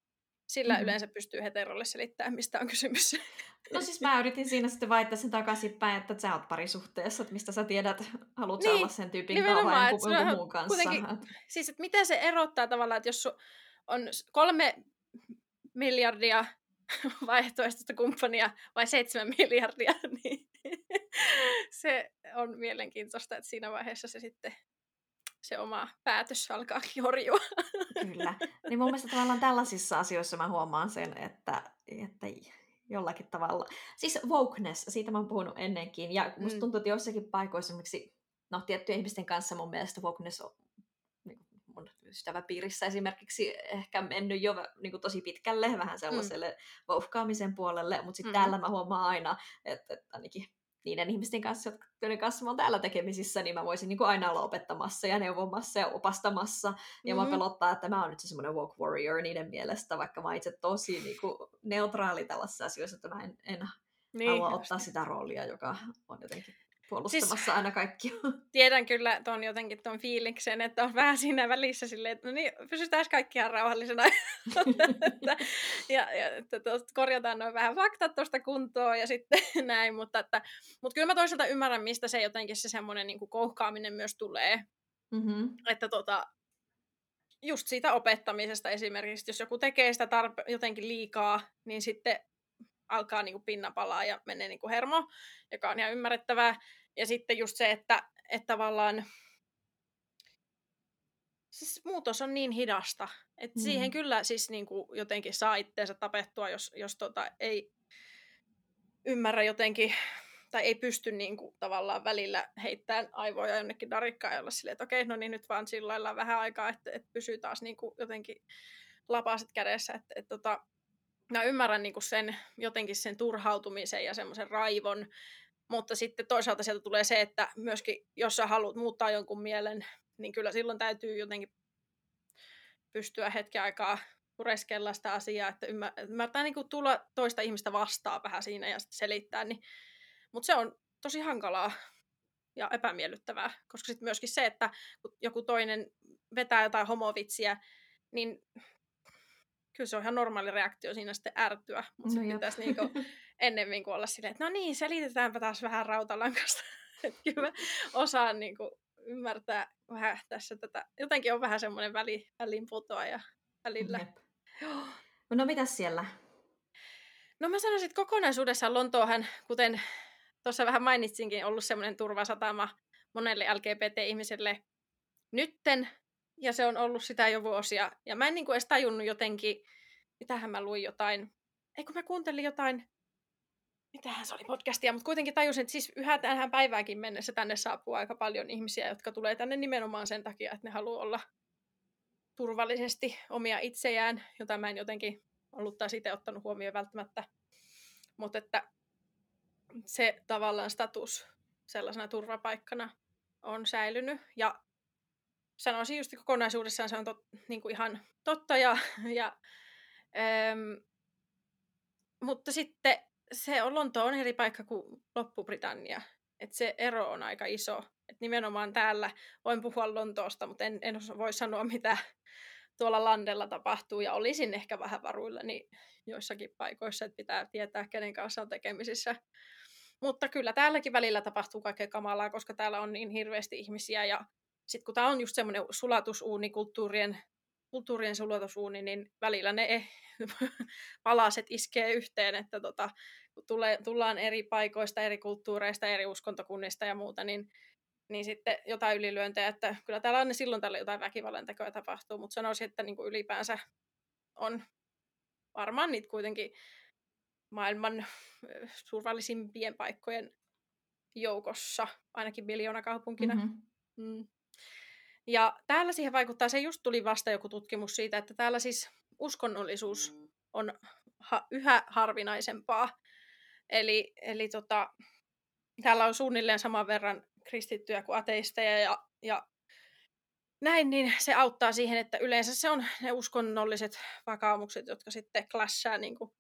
Sillä mm-hmm. yleensä pystyy heterolle selittämään, mistä on kysymys. No siis mä yritin siinä sitten vaihtaa sen takaisinpäin, että sä oot parisuhteessa, että mistä sä tiedät, haluat niin, olla sen tyypin kanssa vai jonkun muun kanssa. Siis, että miten se erottaa tavallaan, että jos on kolme miljardia vaihtoehtoista kumppania vai seitsemän miljardia, niin se on mielenkiintoista, että siinä vaiheessa se sitten se oma päätös alkaa horjua. Kyllä. Niin mun mielestä tavallaan tällaisissa asioissa mä huomaan sen, että, että jollakin tavalla. Siis wokeness, siitä mä oon puhunut ennenkin. Ja musta mm. tuntuu, että jossakin paikoissa, miksi no tiettyjen ihmisten kanssa mun mielestä wokeness on niin mun ystäväpiirissä esimerkiksi ehkä mennyt jo niin kuin tosi pitkälle, vähän mm. sellaiselle mm. vouhkaamisen puolelle, mutta sitten mm. täällä mä huomaan aina, että, että ainakin niiden ihmisten kanssa, joiden kanssa mä oon täällä tekemisissä, niin mä voisin niin kuin aina olla opettamassa ja neuvomassa ja opastamassa. Mm-hmm. Ja mä mm-hmm. pelottaa, että mä oon nyt se semmoinen walk warrior niiden mielestä, vaikka mä itse tosi niin kuin neutraali tällaisissa asioissa, että mä en, en niin, halua just. ottaa sitä roolia, joka on jotenkin puolustamassa siis, aina kaikki. Tiedän kyllä ton jotenkin ton fiiliksen, että on vähän siinä välissä silleen, että no niin, pysytään kaikki ihan rauhallisena. ja, ja että korjataan noin vähän faktat tuosta kuntoon ja sitten näin, mutta, että, mutta kyllä mä toisaalta ymmärrän, mistä se jotenkin se semmoinen niin kouhkaaminen myös tulee. Mm-hmm. Että tota, just siitä opettamisesta esimerkiksi, jos joku tekee sitä tarpe- jotenkin liikaa, niin sitten alkaa niin kuin pinna palaa ja menee niin kuin hermo, joka on ihan ymmärrettävää. Ja sitten just se, että, että tavallaan siis muutos on niin hidasta, että mm. siihen kyllä siis niin kuin jotenkin saa itteensä tapettua, jos, jos tota ei ymmärrä jotenkin tai ei pysty niin kuin, tavallaan välillä heittämään aivoja jonnekin darikkaan ja olla silleen, että okei, no niin nyt vaan sillä lailla vähän aikaa, että, että pysyy taas niin kuin, jotenkin lapaset kädessä. Että, että, tota, mä ymmärrän niin kuin sen, jotenkin sen turhautumisen ja semmoisen raivon, mutta sitten toisaalta sieltä tulee se, että myöskin jos sä haluat muuttaa jonkun mielen, niin kyllä silloin täytyy jotenkin pystyä hetken aikaa pureskella sitä asiaa, että ymmärtää niin kuin tulla toista ihmistä vastaan vähän siinä ja sitten selittää. Niin. Mutta se on tosi hankalaa ja epämiellyttävää, koska sitten myöskin se, että kun joku toinen vetää jotain homovitsiä, niin kyllä se on ihan normaali reaktio siinä sitten ärtyä, mutta no pitäisi niinku ennemmin kuin olla silleen, että no niin, selitetäänpä taas vähän rautalankasta. että kyllä osaan niinku ymmärtää vähän tässä tätä. Jotenkin on vähän semmoinen väli, ja välillä. Joo. No mitä siellä? No mä sanoisin, että kokonaisuudessaan Lontoohan, kuten tuossa vähän mainitsinkin, ollut semmoinen turvasatama monelle LGBT-ihmiselle nytten, ja se on ollut sitä jo vuosia. Ja mä en niin kuin edes tajunnut jotenkin, mitähän mä luin jotain, ei kun mä kuuntelin jotain, mitähän se oli podcastia, mutta kuitenkin tajusin, että siis yhä tähän päiväänkin mennessä tänne saapuu aika paljon ihmisiä, jotka tulee tänne nimenomaan sen takia, että ne haluaa olla turvallisesti omia itseään, jota mä en jotenkin ollut taas itse ottanut huomioon välttämättä. Mutta että se tavallaan status sellaisena turvapaikkana on säilynyt. Ja sanoisin just kokonaisuudessaan se on tot, niin kuin ihan totta. Ja, ja, äm, mutta sitten se on Lonto on eri paikka kuin Loppu-Britannia. Et se ero on aika iso. Et nimenomaan täällä, voin puhua Lontoosta, mutta en, en voi sanoa mitä tuolla landella tapahtuu, ja olisin ehkä vähän varuilla niin joissakin paikoissa, että pitää tietää, kenen kanssa on tekemisissä. Mutta kyllä täälläkin välillä tapahtuu kaikkea kamalaa, koska täällä on niin hirveästi ihmisiä, ja sitten kun tämä on just semmoinen sulatusuuni, kulttuurien, sulatusuuni, niin välillä ne eh, palaset iskee yhteen, että tota, kun tulee, tullaan eri paikoista, eri kulttuureista, eri uskontokunnista ja muuta, niin, niin sitten jotain ylilyöntejä, että kyllä täällä on silloin tällä jotain väkivallantekoja tapahtuu, mutta sanoisin, että niin kuin ylipäänsä on varmaan niitä kuitenkin maailman turvallisimpien paikkojen joukossa, ainakin miljoonakaupunkina. Mm-hmm. Mm. Ja täällä siihen vaikuttaa, se just tuli vasta joku tutkimus siitä, että täällä siis uskonnollisuus on ha- yhä harvinaisempaa. Eli, eli tota, täällä on suunnilleen saman verran kristittyjä kuin ateisteja ja, ja näin, niin se auttaa siihen, että yleensä se on ne uskonnolliset vakaumukset, jotka sitten clashaa, niin kuin,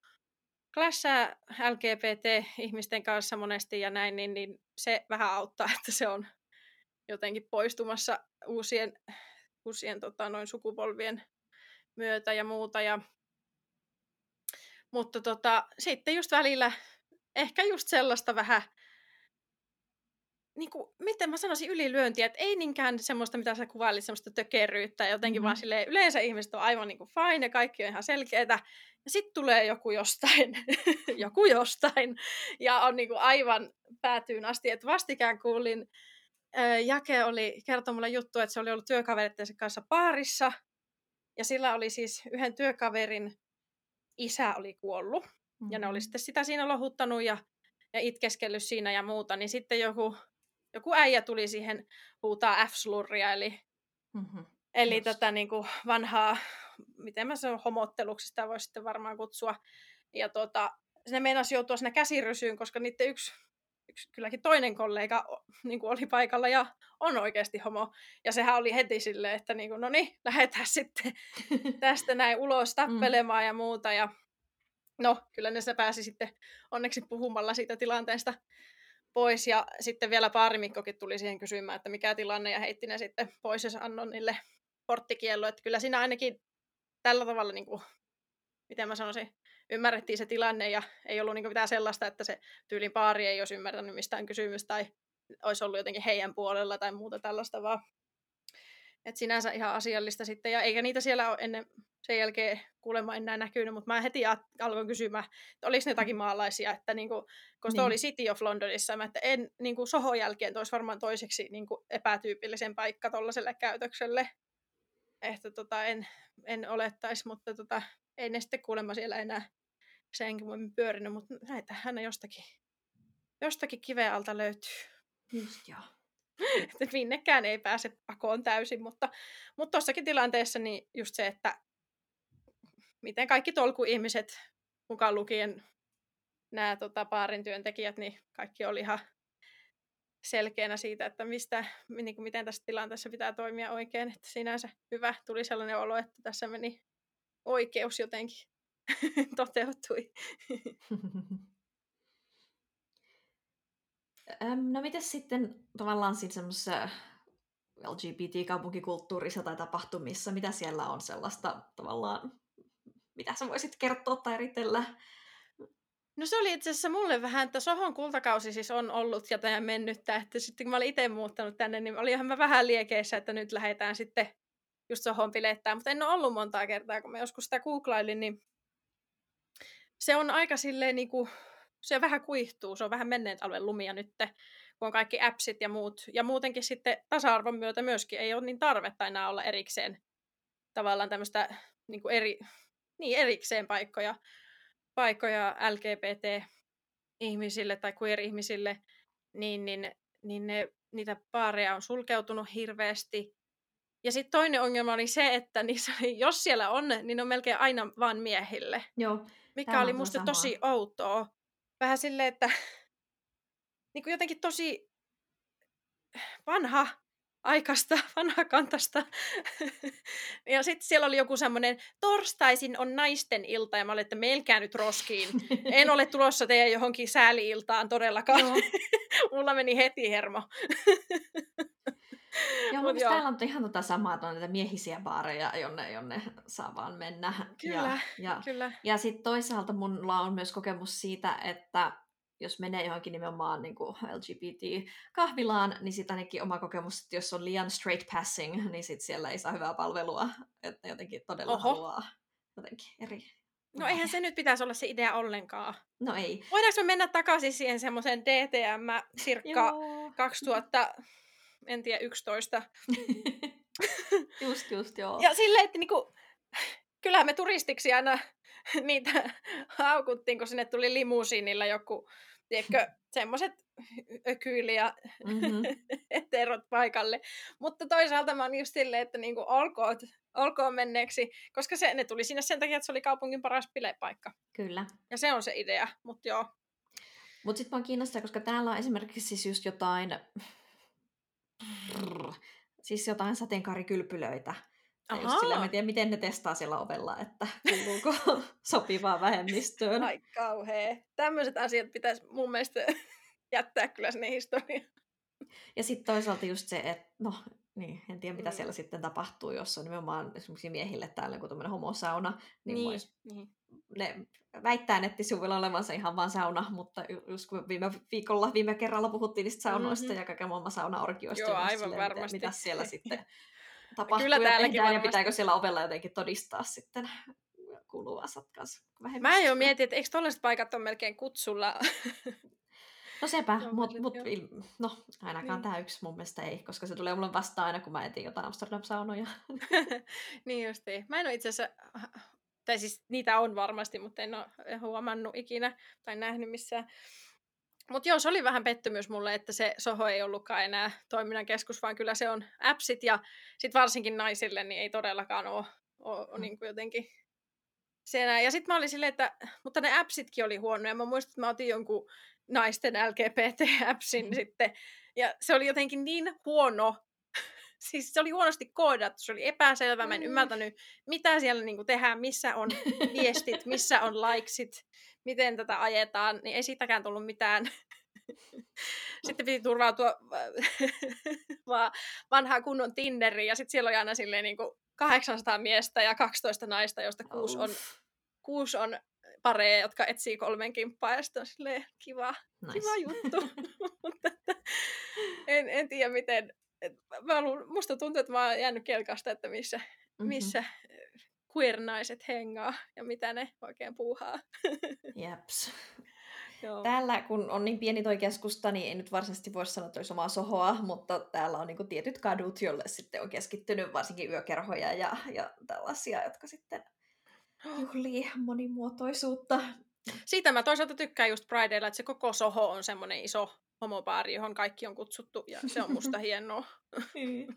clashaa LGBT-ihmisten kanssa monesti ja näin, niin, niin se vähän auttaa, että se on jotenkin poistumassa uusien, uusien tota, noin sukupolvien myötä ja muuta. Ja, mutta tota, sitten just välillä ehkä just sellaista vähän, niin kuin, miten mä sanoisin, ylilyöntiä, että ei niinkään semmoista, mitä sä kuvailit, semmoista tökerryyttä, jotenkin mm-hmm. vaan silleen, yleensä ihmiset on aivan niin kuin fine ja kaikki on ihan selkeitä, ja sitten tulee joku jostain, joku jostain, ja on niin kuin aivan päätyyn asti, että vastikään kuulin, Jake oli kertonut mulle juttu, että se oli ollut työkaverittensa kanssa paarissa, ja sillä oli siis yhden työkaverin isä oli kuollut, mm-hmm. ja ne oli mm-hmm. sitten sitä siinä lohuttanut ja, ja itkeskellyt siinä ja muuta, niin sitten joku, joku äijä tuli siihen huutaa F-slurria, eli, mm-hmm. eli tätä niin kuin vanhaa, miten mä sanon, homotteluksi sitä voisi sitten varmaan kutsua. Ja tota, ne meinasi joutua sinne käsirysyyn, koska niiden yksi yksi kylläkin toinen kollega niin kuin oli paikalla ja on oikeasti homo. Ja sehän oli heti silleen, että niin kuin, no niin, lähdetään sitten tästä näin ulos mm. tappelemaan mm. ja muuta. Ja no, kyllä ne se pääsi sitten onneksi puhumalla siitä tilanteesta pois. Ja sitten vielä paarimikkokin tuli siihen kysymään, että mikä tilanne, ja heitti ne sitten pois, ja annon niille porttikiello. Että kyllä siinä ainakin tällä tavalla, niin kuin, miten mä sanoisin, ymmärrettiin se tilanne ja ei ollut niin mitään sellaista, että se tyylin paari ei olisi ymmärtänyt mistään kysymystä tai olisi ollut jotenkin heidän puolella tai muuta tällaista, vaan et sinänsä ihan asiallista sitten, ja eikä niitä siellä ole ennen sen jälkeen kuulemma enää näkynyt, mutta mä heti alkoin kysymään, että oliko ne jotakin maalaisia, että niinku, koska niin. oli City of Londonissa, mä, että en, niinku, Sohon jälkeen olisi varmaan toiseksi niinku, epätyypillisen paikka tuollaiselle käytökselle, että tota, en, en olettaisi, mutta tota, ei ne sitten kuulemma siellä enää senkin voimin pyörinyt, mutta näitä hän jostakin, jostakin kiveä alta löytyy. Joo. että minnekään ei pääse pakoon täysin, mutta, mutta tuossakin tilanteessa niin just se, että miten kaikki tolkuihmiset, mukaan lukien nämä tota, paarin työntekijät, niin kaikki oli ihan selkeänä siitä, että mistä, niin kuin miten tässä tilanteessa pitää toimia oikein. Että sinänsä hyvä, tuli sellainen olo, että tässä meni oikeus jotenkin toteutui. no miten sitten tavallaan siinä semmoisessa LGBT-kaupunkikulttuurissa tai tapahtumissa, mitä siellä on sellaista tavallaan, mitä sä voisit kertoa tai eritellä? No se oli itse asiassa mulle vähän, että Sohon kultakausi siis on ollut ja tämä mennyttä, että sitten kun mä olin itse muuttanut tänne, niin olihan mä vähän liekeissä, että nyt lähdetään sitten just Sohon bilettään, mutta en ole ollut montaa kertaa, kun mä joskus sitä googlailin, niin se on aika silleen niin kuin, se vähän kuihtuu, se on vähän menneet alueen lumia nyt, kun on kaikki appsit ja muut. Ja muutenkin sitten tasa-arvon myötä myöskin ei ole niin tarvetta enää olla erikseen tavallaan tämmöistä niin kuin eri, niin erikseen paikkoja, paikkoja LGBT-ihmisille tai queer-ihmisille, niin, niin, niin ne, niitä paareja on sulkeutunut hirveästi. Ja sitten toinen ongelma oli se, että niissä, jos siellä on, niin on melkein aina vain miehille. Joo. Mikä oli musta samaa. tosi outoa. Vähän silleen, että niin kuin jotenkin tosi vanha aikasta, kantasta. ja sitten siellä oli joku semmoinen, torstaisin on naisten ilta, ja mä olin, että meilkää nyt roskiin. en ole tulossa teidän johonkin sääli-iltaan todellakaan. Mulla meni heti hermo. Joo, Mut joo. täällä on ihan tota samaa, että on näitä miehisiä baareja, jonne, jonne saa vaan mennä. Kyllä, ja, ja, kyllä. Ja sitten toisaalta mulla on myös kokemus siitä, että jos menee johonkin nimenomaan niin LGBT-kahvilaan, niin sitten ainakin oma kokemus, että jos on liian straight passing, niin sitten siellä ei saa hyvää palvelua. Että jotenkin todella Oho. haluaa jotenkin eri. No eihän se nyt pitäisi olla se idea ollenkaan. No ei. Voidaanko me mennä takaisin siihen semmoiseen DTM-sirkka 2000, en tiedä, 11? just, just, joo. Ja silleen, että niinku, kyllähän me turistiksi aina niitä haukuttiin, kun sinne tuli limusiinilla joku, tiedätkö, semmoiset ökyyli ja mm-hmm. paikalle. Mutta toisaalta mä oon just silleen, että niinku olkoon, olkoon menneeksi, koska se, ne tuli sinne sen takia, että se oli kaupungin paras bilepaikka. Kyllä. Ja se on se idea, mutta joo. Mutta sitten mä kiinnostaa, koska täällä on esimerkiksi siis just jotain, siis jotain sateenkaarikylpylöitä, just sillä, mä en tiedä, miten ne testaa siellä ovella, että kuuluuko sopivaa vähemmistöön. Ai kauhea. Tämmöiset asiat pitäisi mun mielestä jättää kyllä sinne historiaan. Ja sitten toisaalta just se, että no, niin, en tiedä mitä mm. siellä sitten tapahtuu, jos on nimenomaan esimerkiksi miehille täällä joku tämmöinen homosauna, niin, niin, vois, niin. Ne väittää nettisivuilla olevansa ihan vaan sauna, mutta just kun viime viikolla, viime kerralla puhuttiin niistä saunoista mm-hmm. ja kaiken maailman saunaorgioista, Joo, aivan silleen, varmasti. Mitä, mitä siellä sitten tapahtuu Kyllä ja tehdään, ja pitääkö siellä ovella jotenkin todistaa sitten kuuluvansa kanssa Mä jo mietin, että eikö tollaiset paikat ole melkein kutsulla? No sepä, mutta mut, no ainakaan niin. tämä yksi mun mielestä ei, koska se tulee mulle vastaan aina, kun mä etin jotain Amsterdam-saunoja. niin justi. Mä en ole itse asiassa, tai siis niitä on varmasti, mutta en ole huomannut ikinä tai nähnyt missään. Mutta joo, se oli vähän pettymys mulle, että se Soho ei ollutkaan enää toiminnan keskus, vaan kyllä se on appsit ja sitten varsinkin naisille niin ei todellakaan ole, ole, ole mm. niin kuin jotenkin se enää. Ja sitten mä olin silleen, että mutta ne appsitkin oli huonoja. Mä muistan, että mä otin jonkun naisten LGBT-appsin mm. sitten. Ja se oli jotenkin niin huono, siis se oli huonosti koodattu, se oli epäselvä, mä en mm. ymmärtänyt, mitä siellä niin tehdään, missä on viestit, missä on likesit, miten tätä ajetaan, niin ei siitäkään tullut mitään. sitten piti turvautua vaan vanhaan kunnon Tinderiin, ja sitten siellä oli aina silleen niin kuin 800 miestä ja 12 naista, joista kuusi on, kuusi on pareja, jotka etsii kolmen kimppaa, ja sitten on silleen kiva, nice. kiva juttu. Mutta en, en tiedä miten, et mä ollut, musta tuntuu, että mä oon jäänyt kelkasta, että missä, mm-hmm. missä queer-naiset hengaa ja mitä ne oikein puuhaa. Jeps. Joo. Täällä, kun on niin pieni toi keskusta, niin ei nyt varsinaisesti voi sanoa, että olisi omaa sohoa, mutta täällä on niin tietyt kadut, jolle sitten on keskittynyt varsinkin yökerhoja ja, ja tällaisia, jotka sitten juhlii monimuotoisuutta. Siitä mä toisaalta tykkään just Prideilla, että se koko soho on semmoinen iso homobaari, johon kaikki on kutsuttu, ja se on musta hienoa. Niin.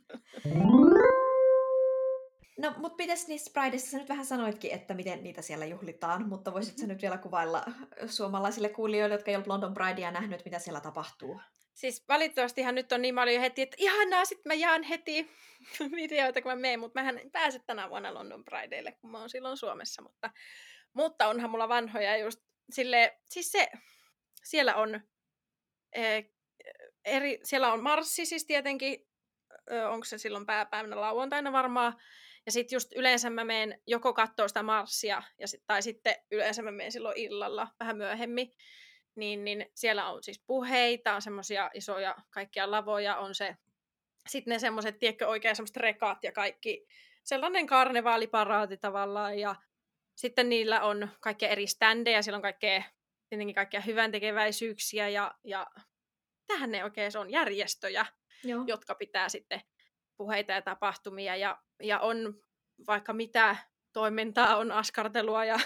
No, mutta pitäisi niissä Prideissa, sä nyt vähän sanoitkin, että miten niitä siellä juhlitaan, mutta voisit sä nyt vielä kuvailla suomalaisille kuulijoille, jotka ei ole London Pridea nähnyt, mitä siellä tapahtuu? Siis valitettavastihan nyt on niin paljon heti, että ihanaa, sit mä jaan heti videoita, kun mä menen, mutta mähän en pääse tänä vuonna London Prideille, kun mä oon silloin Suomessa, mutta, mutta onhan mulla vanhoja just sille, siis se, siellä on eri, siellä on marssi siis tietenkin, onko se silloin pääpäivänä lauantaina varmaan, ja sitten just yleensä mä menen joko katsoa sitä marssia, ja sit, tai sitten yleensä mä menen silloin illalla vähän myöhemmin, niin, niin siellä on siis puheita, on semmoisia isoja kaikkia lavoja, on se, sitten ne semmoiset, tiedätkö, oikein semmoiset rekat ja kaikki, sellainen karnevaaliparaati tavallaan, ja sitten niillä on kaikkea eri standeja, siellä on kaikkea, tietenkin kaikkia hyvän tekeväisyyksiä, ja, ja tähän ne oikein se on järjestöjä, Joo. jotka pitää sitten puheita ja tapahtumia, ja, ja on vaikka mitä toimintaa, on askartelua ja,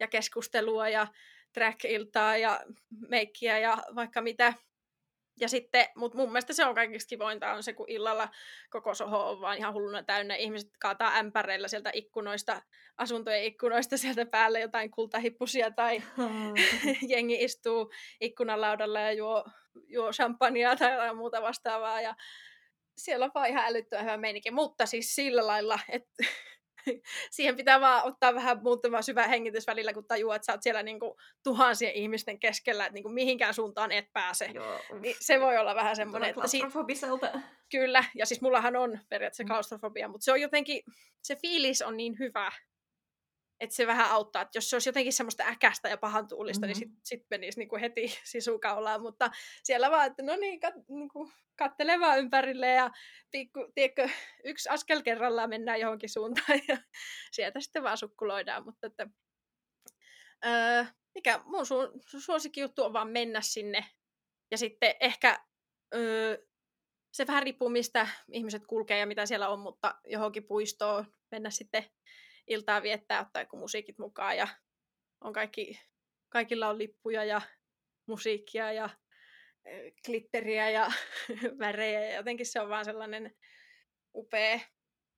ja keskustelua, ja track-iltaa ja meikkiä ja vaikka mitä. Ja sitten, mutta mun mielestä se on kaikista kivointa on se, kun illalla koko soho on vaan ihan hulluna täynnä. Ihmiset kaataa ämpäreillä sieltä ikkunoista, asuntojen ikkunoista sieltä päälle jotain kultahippusia tai jengi istuu ikkunalaudalla ja juo, juo champagnea tai jotain muuta vastaavaa. Ja siellä on vaan ihan älyttömän hyvä meininki. Mutta siis sillä lailla, että siihen pitää vaan ottaa vähän muutama syvä hengitys välillä, kun tajuaa, että sä oot siellä niinku tuhansien ihmisten keskellä, että niinku mihinkään suuntaan et pääse. Joo, Niin se voi olla vähän semmoinen, että si- kyllä, ja siis mullahan on periaatteessa klaustrofobia, mutta se on jotenkin, se fiilis on niin hyvä, että se vähän auttaa, että jos se olisi jotenkin semmoista äkästä ja pahan tuulista, mm-hmm. niin sitten sit menisi niinku heti sisukaulaan, mutta siellä vaan, että no niin, kat, niinku, kattele vaan ympärille ja pikku, tiedätkö, yksi askel kerrallaan mennään johonkin suuntaan ja sieltä sitten vaan sukkuloidaan, mutta että, öö, mikä mun su- suosikkijuttu on vaan mennä sinne ja sitten ehkä öö, se vähän riippuu, mistä ihmiset kulkee ja mitä siellä on, mutta johonkin puistoon mennä sitten iltaa viettää, ottaa joku musiikit mukaan ja on kaikki, kaikilla on lippuja ja musiikkia ja glitteriä ja värejä ja jotenkin se on vaan sellainen upea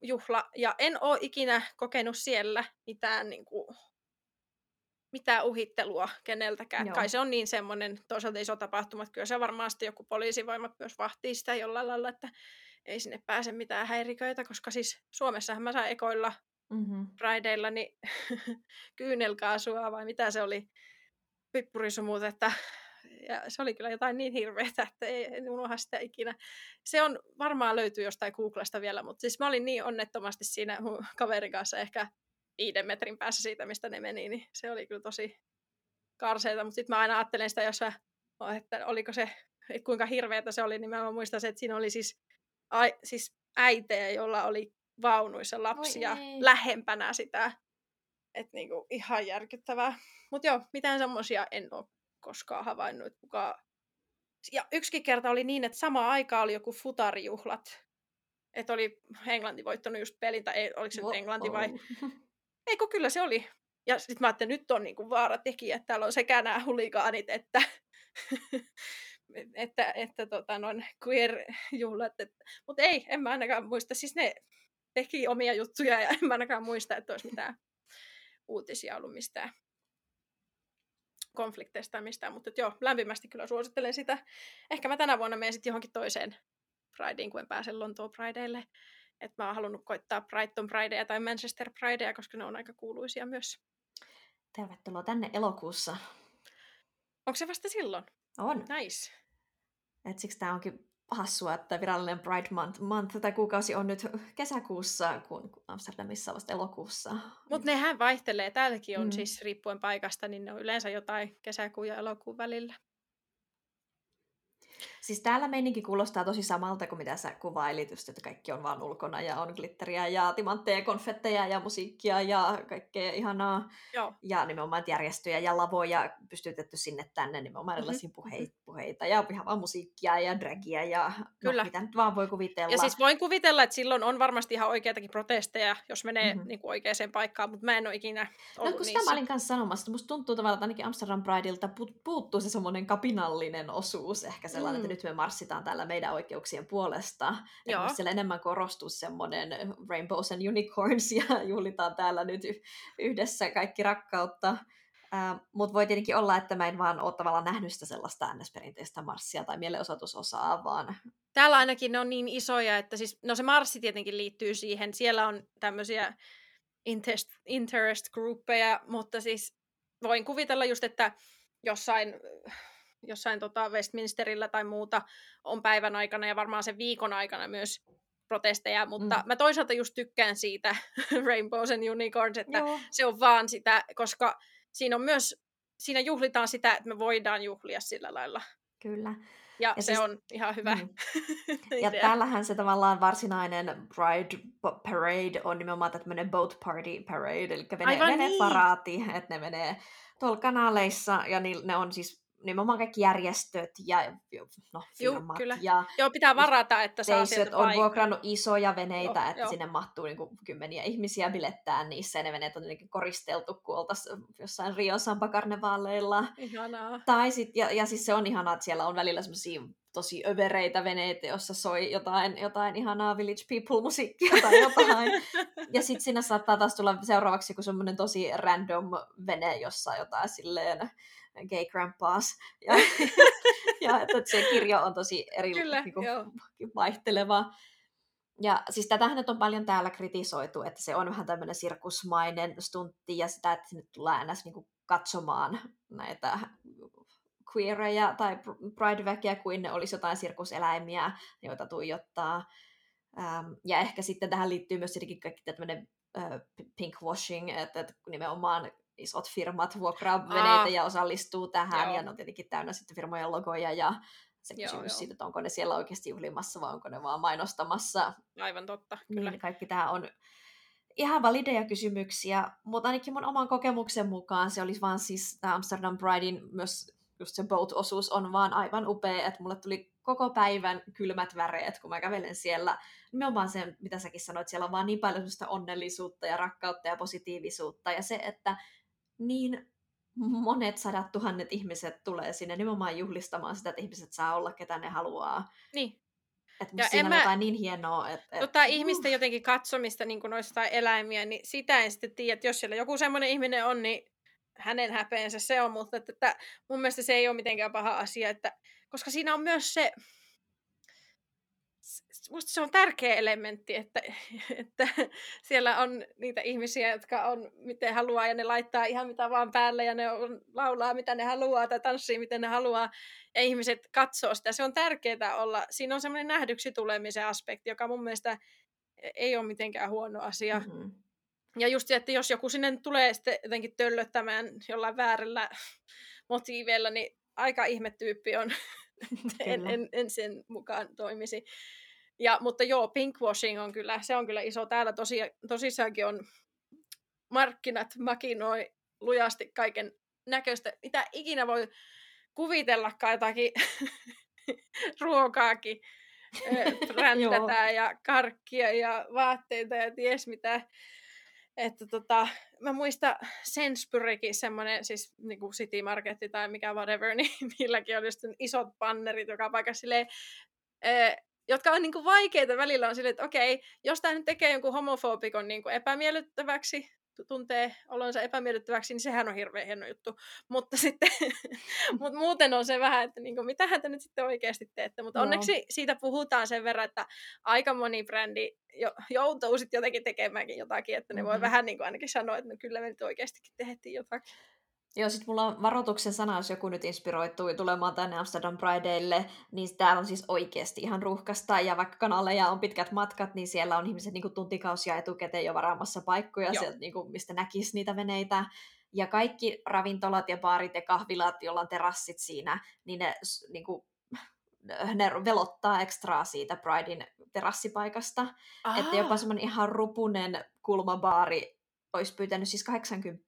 juhla. Ja en ole ikinä kokenut siellä mitään, niin kuin, mitään uhittelua keneltäkään. Joo. Kai se on niin semmoinen, toisaalta iso tapahtuma, että kyllä se varmasti joku poliisivoimat myös vahtii sitä jollain lailla, että ei sinne pääse mitään häiriköitä, koska siis Suomessahan mä sain ekoilla Mm-hmm. Prideilla niin kyynelkaasua vai mitä se oli, pippurisumut, että ja se oli kyllä jotain niin hirveätä, että ei, en unohda sitä ikinä. Se on varmaan löytyy jostain Googlesta vielä, mutta siis mä olin niin onnettomasti siinä mun kaverin kanssa ehkä viiden metrin päässä siitä, mistä ne meni, niin se oli kyllä tosi karseita, mutta sitten mä aina ajattelen sitä, jos mä, että oliko se, että kuinka hirveätä se oli, niin mä muistan se, että siinä oli siis, ai, siis äitejä, jolla oli vaunuissa lapsia ei. lähempänä sitä. Että niinku ihan järkyttävää. Mutta joo, mitään semmoisia en ole koskaan havainnut, kukaan... Ja yksikin kerta oli niin, että sama aika oli joku futarijuhlat. Että oli Englanti voittanut just pelin, tai ei, oliko se nyt Englanti vai... Eikö kyllä se oli. Ja sitten mä ajattelin, että nyt on niinku vaaratekijä, että täällä on sekä nämä huligaanit, että, että, että tota, noin queer-juhlat. Mutta ei, en mä ainakaan muista. Siis ne teki omia juttuja ja en mä ainakaan muista, että olisi mitään uutisia ollut mistään konflikteista tai mistään, mutta joo, lämpimästi kyllä suosittelen sitä. Ehkä mä tänä vuonna menen sitten johonkin toiseen Prideen, kun en pääse Lontoon Prideille. Että mä oon halunnut koittaa Brighton Pridea tai Manchester Pridea, koska ne on aika kuuluisia myös. Tervetuloa tänne elokuussa. Onko se vasta silloin? On. Nice. Et siksi tämä onkin hassua, että virallinen Pride Month, month tai kuukausi on nyt kesäkuussa, kun Amsterdamissa on vasta elokuussa. Mutta nehän vaihtelee. Täälläkin on Mm. siis riippuen paikasta, niin ne on yleensä jotain kesäkuun ja elokuun välillä. Siis täällä meininki kuulostaa tosi samalta kuin mitä sä kuvailit, just, että kaikki on vaan ulkona ja on glitteriä ja timantteja, konfetteja ja musiikkia ja kaikkea ihanaa. Joo. Ja nimenomaan järjestöjä ja lavoja pystytetty sinne tänne, nimenomaan Mhm, erilaisia puheita, puheita ja ihan vaan musiikkia ja dragia ja Kyllä. No, mitä nyt vaan voi kuvitella. Ja siis voin kuvitella, että silloin on varmasti ihan oikeitakin protesteja, jos menee Mhm. mm-hmm. niin kuin oikeaan paikkaan, mutta mä en ole ikinä ollut No kun sitä niissä. mä olin kanssa sanomassa, että musta tuntuu tavallaan, että ainakin Amsterdam Prideilta pu- puuttuu se semmoinen kapinallinen osuus, ehkä sellainen, Mm. että nyt me marssitaan täällä meidän oikeuksien puolesta. Että Joo. musta siellä enemmän korostuu semmoinen rainbows and unicorns ja juhlitaan täällä nyt yhdessä kaikki rakkautta. Uh, Mutta voi tietenkin olla, että mä en vaan ole tavallaan nähnyt sitä sellaista NS-perinteistä marssia tai mielenosoitusosaa, vaan Täällä ainakin ne on niin isoja, että siis, no se marssi tietenkin liittyy siihen. Siellä on tämmöisiä interest, interest groupeja, mutta siis voin kuvitella just, että jossain, jossain tota Westminsterillä tai muuta on päivän aikana ja varmaan sen viikon aikana myös protesteja, mutta Mm. mä toisaalta just tykkään siitä Rainbows and Unicorns, että Joo. se on vaan sitä, koska siinä on myös, siinä juhlitaan sitä, että me voidaan juhlia sillä lailla. kyllä. Ja, Ja se siis- on ihan hyvä Mm. Ja täällähän se tavallaan varsinainen Pride pa- Parade on nimenomaan tämmöinen boat party parade, eli vene, Aivan niin. veneparaati, että ne menee tuolla kanaaleissa, ja ni, ne on siis nimenomaan kaikki järjestöt ja no, firmat kyllä. ja Joo, pitää varata, että saa sieltä on vuokrannut isoja veneitä, Joo, että joo. sinne mahtuu niin kuin kymmeniä ihmisiä bilettää niissä, ja ne veneet on jotenkin koristeltu, kun oltaisiin jossain Rion Sampa-karnevaaleilla. Ihanaa. Tai sit, ja, ja siis se on ihanaa, että siellä on välillä semmoisia tosi övereitä veneitä, jossa soi jotain, jotain ihanaa Village People-musiikkia tai jotain. ja sitten siinä saattaa taas tulla seuraavaksi joku semmoinen tosi random vene, jossa jotain silleen gay grandpas. Ja, ja että se kirjo on tosi eri Kyllä, niinku, joo. vaihteleva. ja siis tätähän nyt on paljon täällä kritisoitu, että se on vähän tämmöinen sirkusmainen stuntti ja sitä, että sinne tulee ns. Niin katsomaan näitä queereja tai pride-väkeä kuin ne olisi jotain sirkuseläimiä, joita tuijottaa. Ähm, ja ehkä sitten tähän liittyy myös tietenkin kaikki tämmöinen äh, pinkwashing, että nimenomaan isot firmat vuokraa veneitä ja osallistuu tähän, Joo. ja ne on tietenkin täynnä sitten firmojen logoja, ja se kysymys joo, siitä, että onko ne siellä oikeasti juhlimassa vai onko ne vaan mainostamassa. Aivan totta, kyllä. Niin kaikki tämä on ihan valideja kysymyksiä, mutta ainakin mun oman kokemuksen mukaan se olisi vaan siis tämä Amsterdam Pridein myös just se boat-osuus on vaan aivan upea, että mulle tuli koko päivän kylmät väreet, kun mä kävelen siellä. Nimenomaan se, mitä säkin sanoit, siellä on vaan niin paljon onnellisuutta ja rakkautta ja positiivisuutta. Ja se, että niin monet sadat tuhannet ihmiset tulee sinne nimenomaan juhlistamaan sitä, että ihmiset saa olla ketä ne haluaa. Niin. Että ja siinä on mä... jotain niin hienoa. Että, et... tota, uh. ihmisten jotenkin katsomista niin kuin noista eläimiä, niin sitä en sitten tiedä, että jos siellä joku semmoinen ihminen on, niin hänen häpeensä se on, mutta että, että mun mielestä se ei ole mitenkään paha asia, että, koska siinä on myös se, musta se on tärkeä elementti, että, että siellä on niitä ihmisiä, jotka on miten haluaa ja ne laittaa ihan mitä vaan päälle ja ne on, laulaa mitä ne haluaa tai tanssii miten ne haluaa ja ihmiset katsoo sitä. Se on tärkeää olla, siinä on semmoinen nähdyksi tulemisen aspekti, joka mun mielestä ei ole mitenkään huono asia. Mm-hmm. Ja just se, että jos joku sinne tulee sitten jotenkin töllöttämään jollain väärällä motiiveilla, niin aika ihme tyyppi on. en, en, en sen mukaan toimisi. Ja, mutta joo, pinkwashing on kyllä, se on kyllä iso. Täällä tosi, tosissaankin on markkinat makinoi lujasti kaiken näköistä, mitä ikinä voi kuvitellakaan jotakin ruokaakin räntätään ja karkkia ja vaatteita ja ties mitä. Että tota, mä muistan Sainsburykin semmoinen, siis niinku City Marketti tai mikä whatever, niin niilläkin oli isot bannerit joka paikassa silleen, jotka on niinku vaikeita välillä on silleen, että okei, jos tämä nyt tekee jonkun homofobikon niinku epämiellyttäväksi, tuntee olonsa epämiellyttäväksi, niin sehän on hirveän hieno juttu. Mutta sitten, mut muuten on se vähän, että niinku, mitähän te nyt sitten oikeasti teette. Mutta no. onneksi siitä puhutaan sen verran, että aika moni brändi jo, joutuu sitten jotenkin tekemäänkin jotakin, että ne mm-hmm. voi vähän niin kuin ainakin sanoa, että no kyllä me nyt oikeastikin tehtiin jotakin. Joo, sitten mulla on varoituksen sana, jos joku nyt inspiroituu tulemaan tänne Amsterdam Prideille, niin täällä on siis oikeasti ihan ruuhkasta, ja vaikka kanaleja on pitkät matkat, niin siellä on ihmiset niin tuntikausia etukäteen jo varaamassa paikkoja, sieltä, niin kuin, mistä näkisi niitä veneitä. Ja kaikki ravintolat ja baarit ja kahvilat, joilla on terassit siinä, niin ne, niin kuin, ne velottaa ekstraa siitä Pridein terassipaikasta. Aha. Että jopa semmoinen ihan rupunen kulmabaari olisi pyytänyt siis 80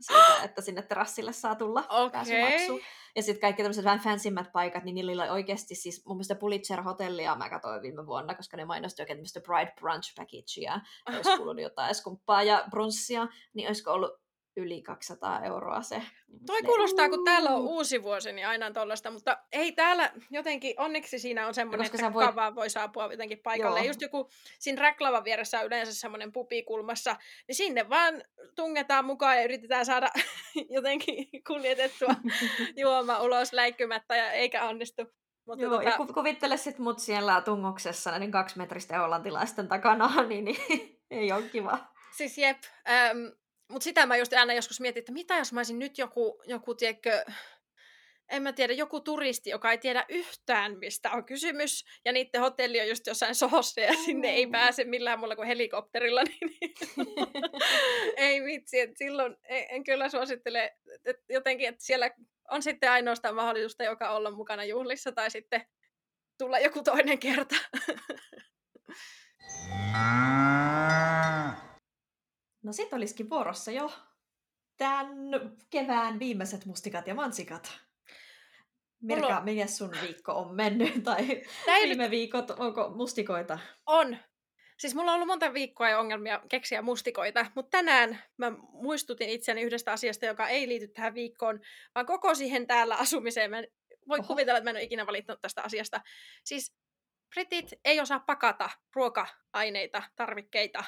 siitä, että sinne terassille saa tulla okay. pääsymaksu. Ja sitten kaikki tämmöiset vähän fansimmät paikat, niin niillä oli oikeasti siis mun mielestä Pulitzer-hotellia mä katsoin viime vuonna, koska ne mainosti oikein tämmöistä Pride Brunch Packagea, olisi kuulunut jotain eskumppaa ja brunssia, niin olisiko ollut yli 200 euroa se. Toi kuulostaa, kun täällä on uusi vuosi, niin aina on tollasta, mutta ei täällä jotenkin, onneksi siinä on semmoinen, että voit... kavaa voi saapua jotenkin paikalle. Joo. Just joku siinä räklavan vieressä on yleensä semmoinen pupikulmassa, niin sinne vaan tungetaan mukaan ja yritetään saada jotenkin kuljetettua juoma ulos läikkymättä ja eikä onnistu. Mutta Joo, tota... ja kuvittele sit mut siellä tungoksessa näiden kaksimetristen hollantilaisten takana, niin, niin ei ole kiva. Siis jep, ähm, mutta sitä mä just aina joskus mietin, että mitä jos mä olisin nyt joku, joku tiedätkö, en mä tiedä, joku turisti, joka ei tiedä yhtään, mistä on kysymys, ja niiden hotelli on just jossain sohossa, ja sinne ei pääse millään muulla kuin helikopterilla, niin, niin ei vitsi, että silloin en, en kyllä suosittele, että jotenkin, että siellä on sitten ainoastaan mahdollisuutta joka olla mukana juhlissa, tai sitten tulla joku toinen kerta. No sit olisikin vuorossa jo tämän kevään viimeiset mustikat ja mansikat. Mirka, Mulla... mikä sun viikko on mennyt? Tai Näin... viime viikot, onko mustikoita? On. Siis mulla on ollut monta viikkoa ja ongelmia keksiä mustikoita, mutta tänään mä muistutin itseäni yhdestä asiasta, joka ei liity tähän viikkoon, vaan koko siihen täällä asumiseen. Mä voi Oho. kuvitella, että mä en ole ikinä valittanut tästä asiasta. Siis britit ei osaa pakata ruoka-aineita, tarvikkeita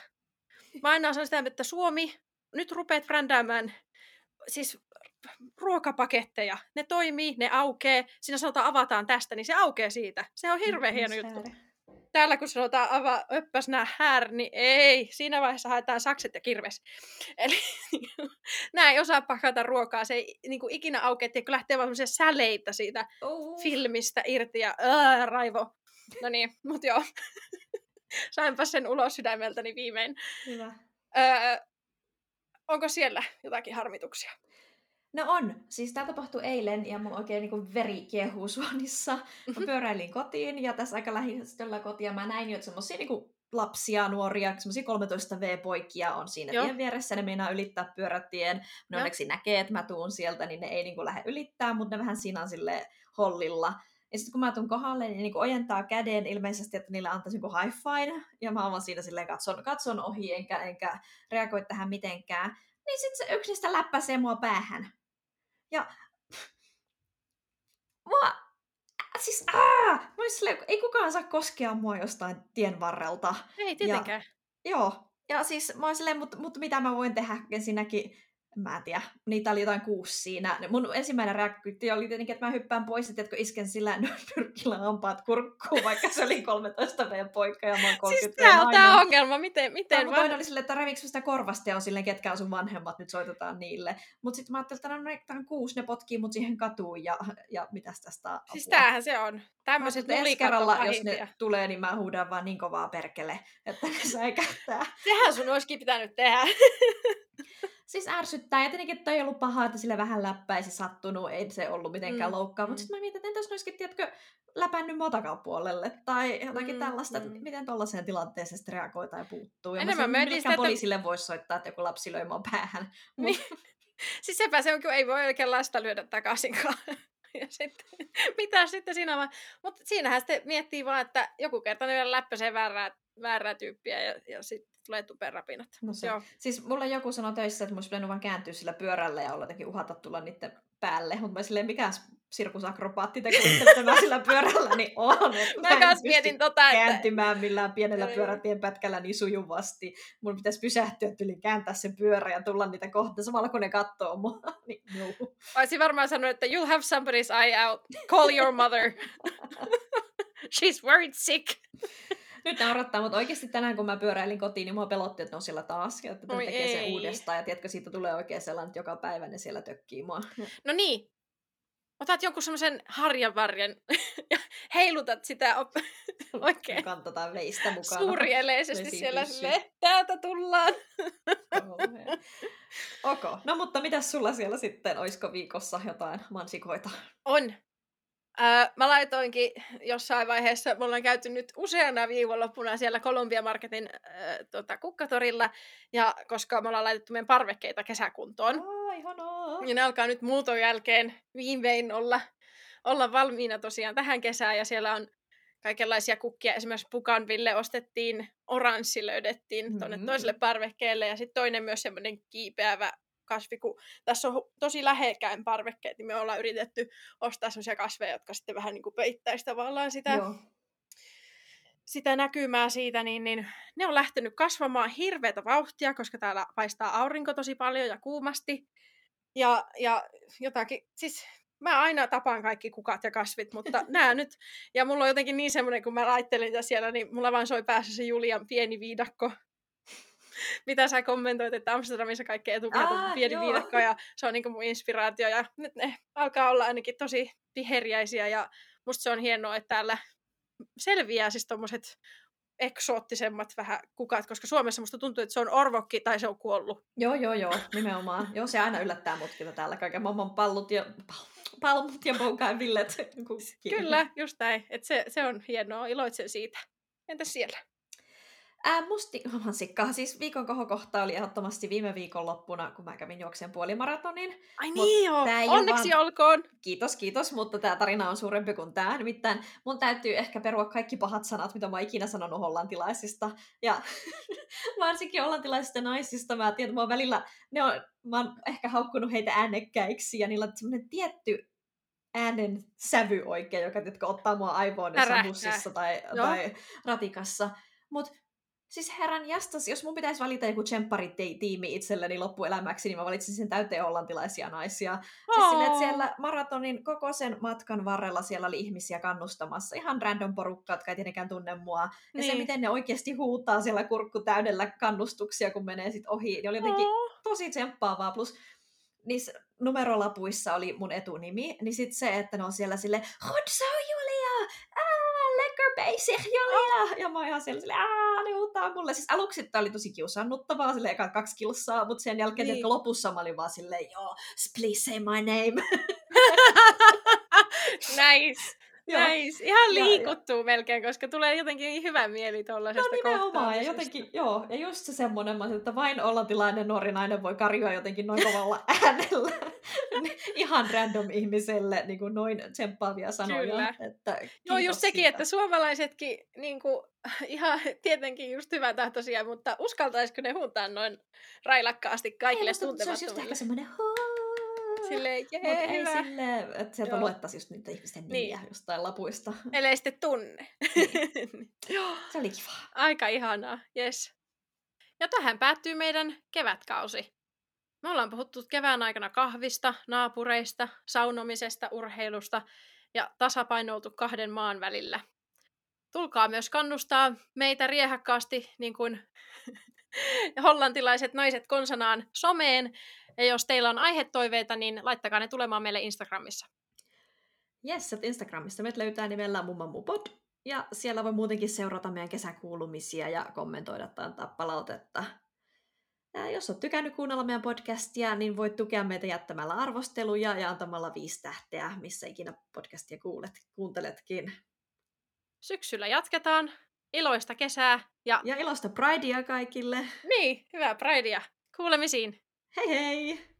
Mä aina sanon sitä, että Suomi, nyt rupeat brändäämään siis ruokapaketteja. Ne toimii, ne aukee. Siinä sanotaan avataan tästä, niin se aukeaa siitä. Se on hirveän hieno juttu. täällä kun sanotaan ava öppäs nää här, niin ei. Siinä vaiheessa haetaan sakset ja kirves. Eli nämä ei osaa pakata ruokaa. Se ei niin kuin ikinä aukea, kun lähtee vaan säleitä siitä Oh. filmistä irti ja ää, raivo. No niin, mut joo. Sainpa sen ulos sydämeltäni viimein. Hyvä. Öö, onko siellä jotakin harmituksia? No on. Siis tämä tapahtui eilen ja mun oikein niin veri kiehuu suonissa. Mä Mhm. pyöräilin kotiin ja tässä aika lähistöllä kotia mä näin jo, että semmosia niin lapsia, nuoria, semmoisia 13 V-poikia on siinä Joo. tien vieressä. Ne meinaa ylittää pyörätien. Ne onneksi näkee, että mä tuun sieltä, niin ne ei niin lähde ylittää, mutta ne vähän siinä on sille hollilla. Ja sitten kun mä tuun kohdalle, niin, niin ojentaa käden ilmeisesti, että niille antaisi joku high five. Ja mä oon siinä silleen katson, katson ohi, enkä, enkä reagoi tähän mitenkään. Niin sitten se yksi niistä läppäsee mua päähän. Ja mua, siis aah, mä silleen, ei kukaan saa koskea mua jostain tien varrelta. Ei tietenkään. Joo, ja siis mä oon silleen, mutta, mutta mitä mä voin tehdä ensinnäkin, mä en tiedä, niitä oli jotain kuusi siinä. Mun ensimmäinen reaktio oli tietenkin, että mä hyppään pois, että isken sillä pyrkillä hampaat kurkkuun, vaikka se oli 13 v poikka ja mä oon 30 Siis tää on tää ongelma, miten, miten Tämä toinen oli silleen, että reviks sitä korvasta ja on silleen, ketkä on sun vanhemmat, nyt soitetaan niille. Mutta sitten mä ajattelin, että no, ne tää on kuusi, ne potkii mut siihen katuun ja, ja mitäs tästä apua. Siis tämähän se on. Tämmöiset ensi on kerralla, jos ne tulee, niin mä huudan vaan niin kovaa perkele, että ne säikähtää. Sehän sun olisikin pitänyt tehdä. Siis ärsyttää, ja tietenkin että ei ollut paha, että sille vähän läppäisi sattunut, ei se ollut mitenkään Mm, loukkaa, mm. mutta sitten mä mietin, että entäs olisikin, tiedätkö, läpännyt mua takapuolelle, tai jotakin Mm, tällaista, että mm. miten tollaiseen tilanteeseen sitten reagoi tai puuttuu. Ja Enemmän mä mietin sitä, että- poliisille voisi soittaa, että joku lapsi löi mua päähän. Niin. Mut, Siis sepä se on, kun ei voi oikein lasta lyödä takaisinkaan. Ja sitten, mitä sitten siinä vaan. Mutta siinähän sitten miettii vaan, että joku kerta ne vielä läppäsee väärää, väärää tyyppiä ja, ja sitten tulee tuperapinat. no se. Joo. Siis mulle joku sanoi töissä, että mun olisi vaan kääntyä sillä pyörällä ja olla jotenkin uhata tulla niiden päälle, mutta mä silleen, mikä sirkusakrobaatti te kuvittelitte mä sillä pyörällä, niin on. Mä en kans mietin tota, että kääntymään millään pienellä pyörätien pätkällä niin sujuvasti. Mun pitäisi pysähtyä yli kääntää se pyörä ja tulla niitä kohta samalla kun ne katsoo mua. niin, no. olisin varmaan sanonut, että you'll have somebody's eye out. Call your mother. She's worried sick. Nyt ne odottaa, mutta oikeasti tänään kun mä pyöräilin kotiin, niin mua pelotti, että ne on siellä taas. Ja että Oi tekee sen ei. uudestaan. Ja tiedätkö, siitä tulee oikein sellainen, että joka päivä ne siellä tökkii mua. No niin. Otat jonkun semmoisen harjanvarren ja heilutat sitä op- oikein Kantataan veistä mukana. suurieleisesti siellä silleen, täältä tullaan. Kauhea. Ok, no mutta mitä sulla siellä sitten, olisiko viikossa jotain mansikoita? On. Öö, mä laitoinkin jossain vaiheessa, me ollaan käyty nyt useana viikonloppuna siellä Columbia Marketin öö, tota, kukkatorilla, ja koska me ollaan laitettu meidän parvekkeita kesäkuntoon, Aa, ihanaa. niin ne alkaa nyt muuton jälkeen viimein olla, olla valmiina tosiaan tähän kesään, ja siellä on kaikenlaisia kukkia. Esimerkiksi Pukanville ostettiin, oranssi löydettiin tuonne Mm. toiselle parvekkeelle, ja sitten toinen myös semmoinen kiipeävä kasvi, kun tässä on tosi lähekkäin parvekkeet, niin me ollaan yritetty ostaa semmoisia kasveja, jotka sitten vähän niin kuin peittäisi tavallaan sitä, Joo. sitä näkymää siitä, niin, niin ne on lähtenyt kasvamaan hirveätä vauhtia, koska täällä paistaa aurinko tosi paljon ja kuumasti. Ja, ja jotakin, siis mä aina tapaan kaikki kukat ja kasvit, mutta nämä nyt, ja mulla on jotenkin niin semmoinen, kun mä laittelin tätä siellä, niin mulla vaan soi päässä se Julian pieni viidakko, mitä sä kommentoit, että Amsterdamissa kaikki etukäät on pieni joo. viidakko, ja se on niin mun inspiraatio, ja nyt ne alkaa olla ainakin tosi viheriäisiä, ja musta se on hienoa, että täällä selviää siis tommoset eksoottisemmat vähän kukat, koska Suomessa musta tuntuu, että se on orvokki tai se on kuollut. Joo, joo, joo, nimenomaan. joo, se aina yllättää mutkin täällä kaiken maailman pallut ja pal- palmut ja bougainvillet. Kyllä, just näin. Et se, se on hienoa, iloitsen siitä. Entäs siellä? Ää, musti mansikkaa. Siis viikon kohokohta oli ehdottomasti viime viikon loppuna, kun mä kävin juokseen puolimaratonin. Ai niin joo, onneksi vaan- olkoon. Kiitos, kiitos, mutta tämä tarina on suurempi kuin tämä. Nimittäin mun täytyy ehkä perua kaikki pahat sanat, mitä mä oon ikinä sanonut hollantilaisista. Ja varsinkin hollantilaisista naisista. Mä tiedän, että mä oon välillä, ne on, mä oon ehkä haukkunut heitä äänekkäiksi ja niillä on semmoinen tietty äänen sävy oikein, joka jotka ottaa mua aivoon jossain bussissa tai, Joo. tai ratikassa. Mutta Siis herran jastas, jos mun pitäisi valita joku tiimi itselleni loppuelämäksi, niin mä valitsin sen täyteen hollantilaisia naisia. Oh. Siis silleen, että siellä maratonin koko sen matkan varrella siellä oli ihmisiä kannustamassa. Ihan random porukka, jotka ei tietenkään tunne mua. Ja niin. se, miten ne oikeasti huutaa siellä kurkku täydellä kannustuksia, kun menee sit ohi, niin oli jotenkin oh. tosi tsemppaavaa. Plus niissä numerolapuissa oli mun etunimi, niin sit se, että ne on siellä sille zo, Julia! Bezig, Julia! Oh. Ja mä oon ihan siellä silleen, aah, ne huutaa mulle. Siis aluksi tämä oli tosi kiusannuttavaa, sille eka kaksi kilsaa, mutta sen jälkeen niin. lopussa mä olin vaan silleen, joo, please say my name. nice. Nice. Ihan liikuttuu ja, melkein, koska tulee jotenkin niin hyvä mieli tuollaisesta No nimenomaan, ja jotenkin, joo, ja just se semmoinen, että vain ollantilainen nuori nainen voi karjoa jotenkin noin kovalla äänellä. Ihan random ihmiselle niin kuin noin tsemppaavia sanoja. Kyllä. Että joo, just sekin, siitä. että suomalaisetkin niin kuin, ihan tietenkin just tahtoisia, mutta uskaltaisiko ne huutaa noin railakkaasti kaikille Ei, tuntemattomille? Se olisi just ehkä semmoinen Silleen, jee, Mut ei silleen, että sieltä Joo. luettaisiin just niitä ihmisten nimiä niin. jostain lapuista. Ellei sitten tunne. Niin. Se oli kiva. Aika ihanaa, yes. Ja tähän päättyy meidän kevätkausi. Me ollaan puhuttu kevään aikana kahvista, naapureista, saunomisesta, urheilusta ja tasapainoutu kahden maan välillä. Tulkaa myös kannustaa meitä riehakkaasti, niin kuin hollantilaiset naiset konsanaan, someen ja jos teillä on aihetoiveita, niin laittakaa ne tulemaan meille Instagramissa. Yes, että Instagramissa meidät löytää nimellä mummamupod. Ja siellä voi muutenkin seurata meidän kesäkuulumisia ja kommentoida tai antaa palautetta. Ja jos olet tykännyt kuunnella meidän podcastia, niin voit tukea meitä jättämällä arvosteluja ja antamalla viisi tähteä, missä ikinä podcastia kuulet, kuunteletkin. Syksyllä jatketaan. Iloista kesää. Ja, ja iloista Pridea kaikille. Niin, hyvää Pridea. Kuulemisiin. Hei hei!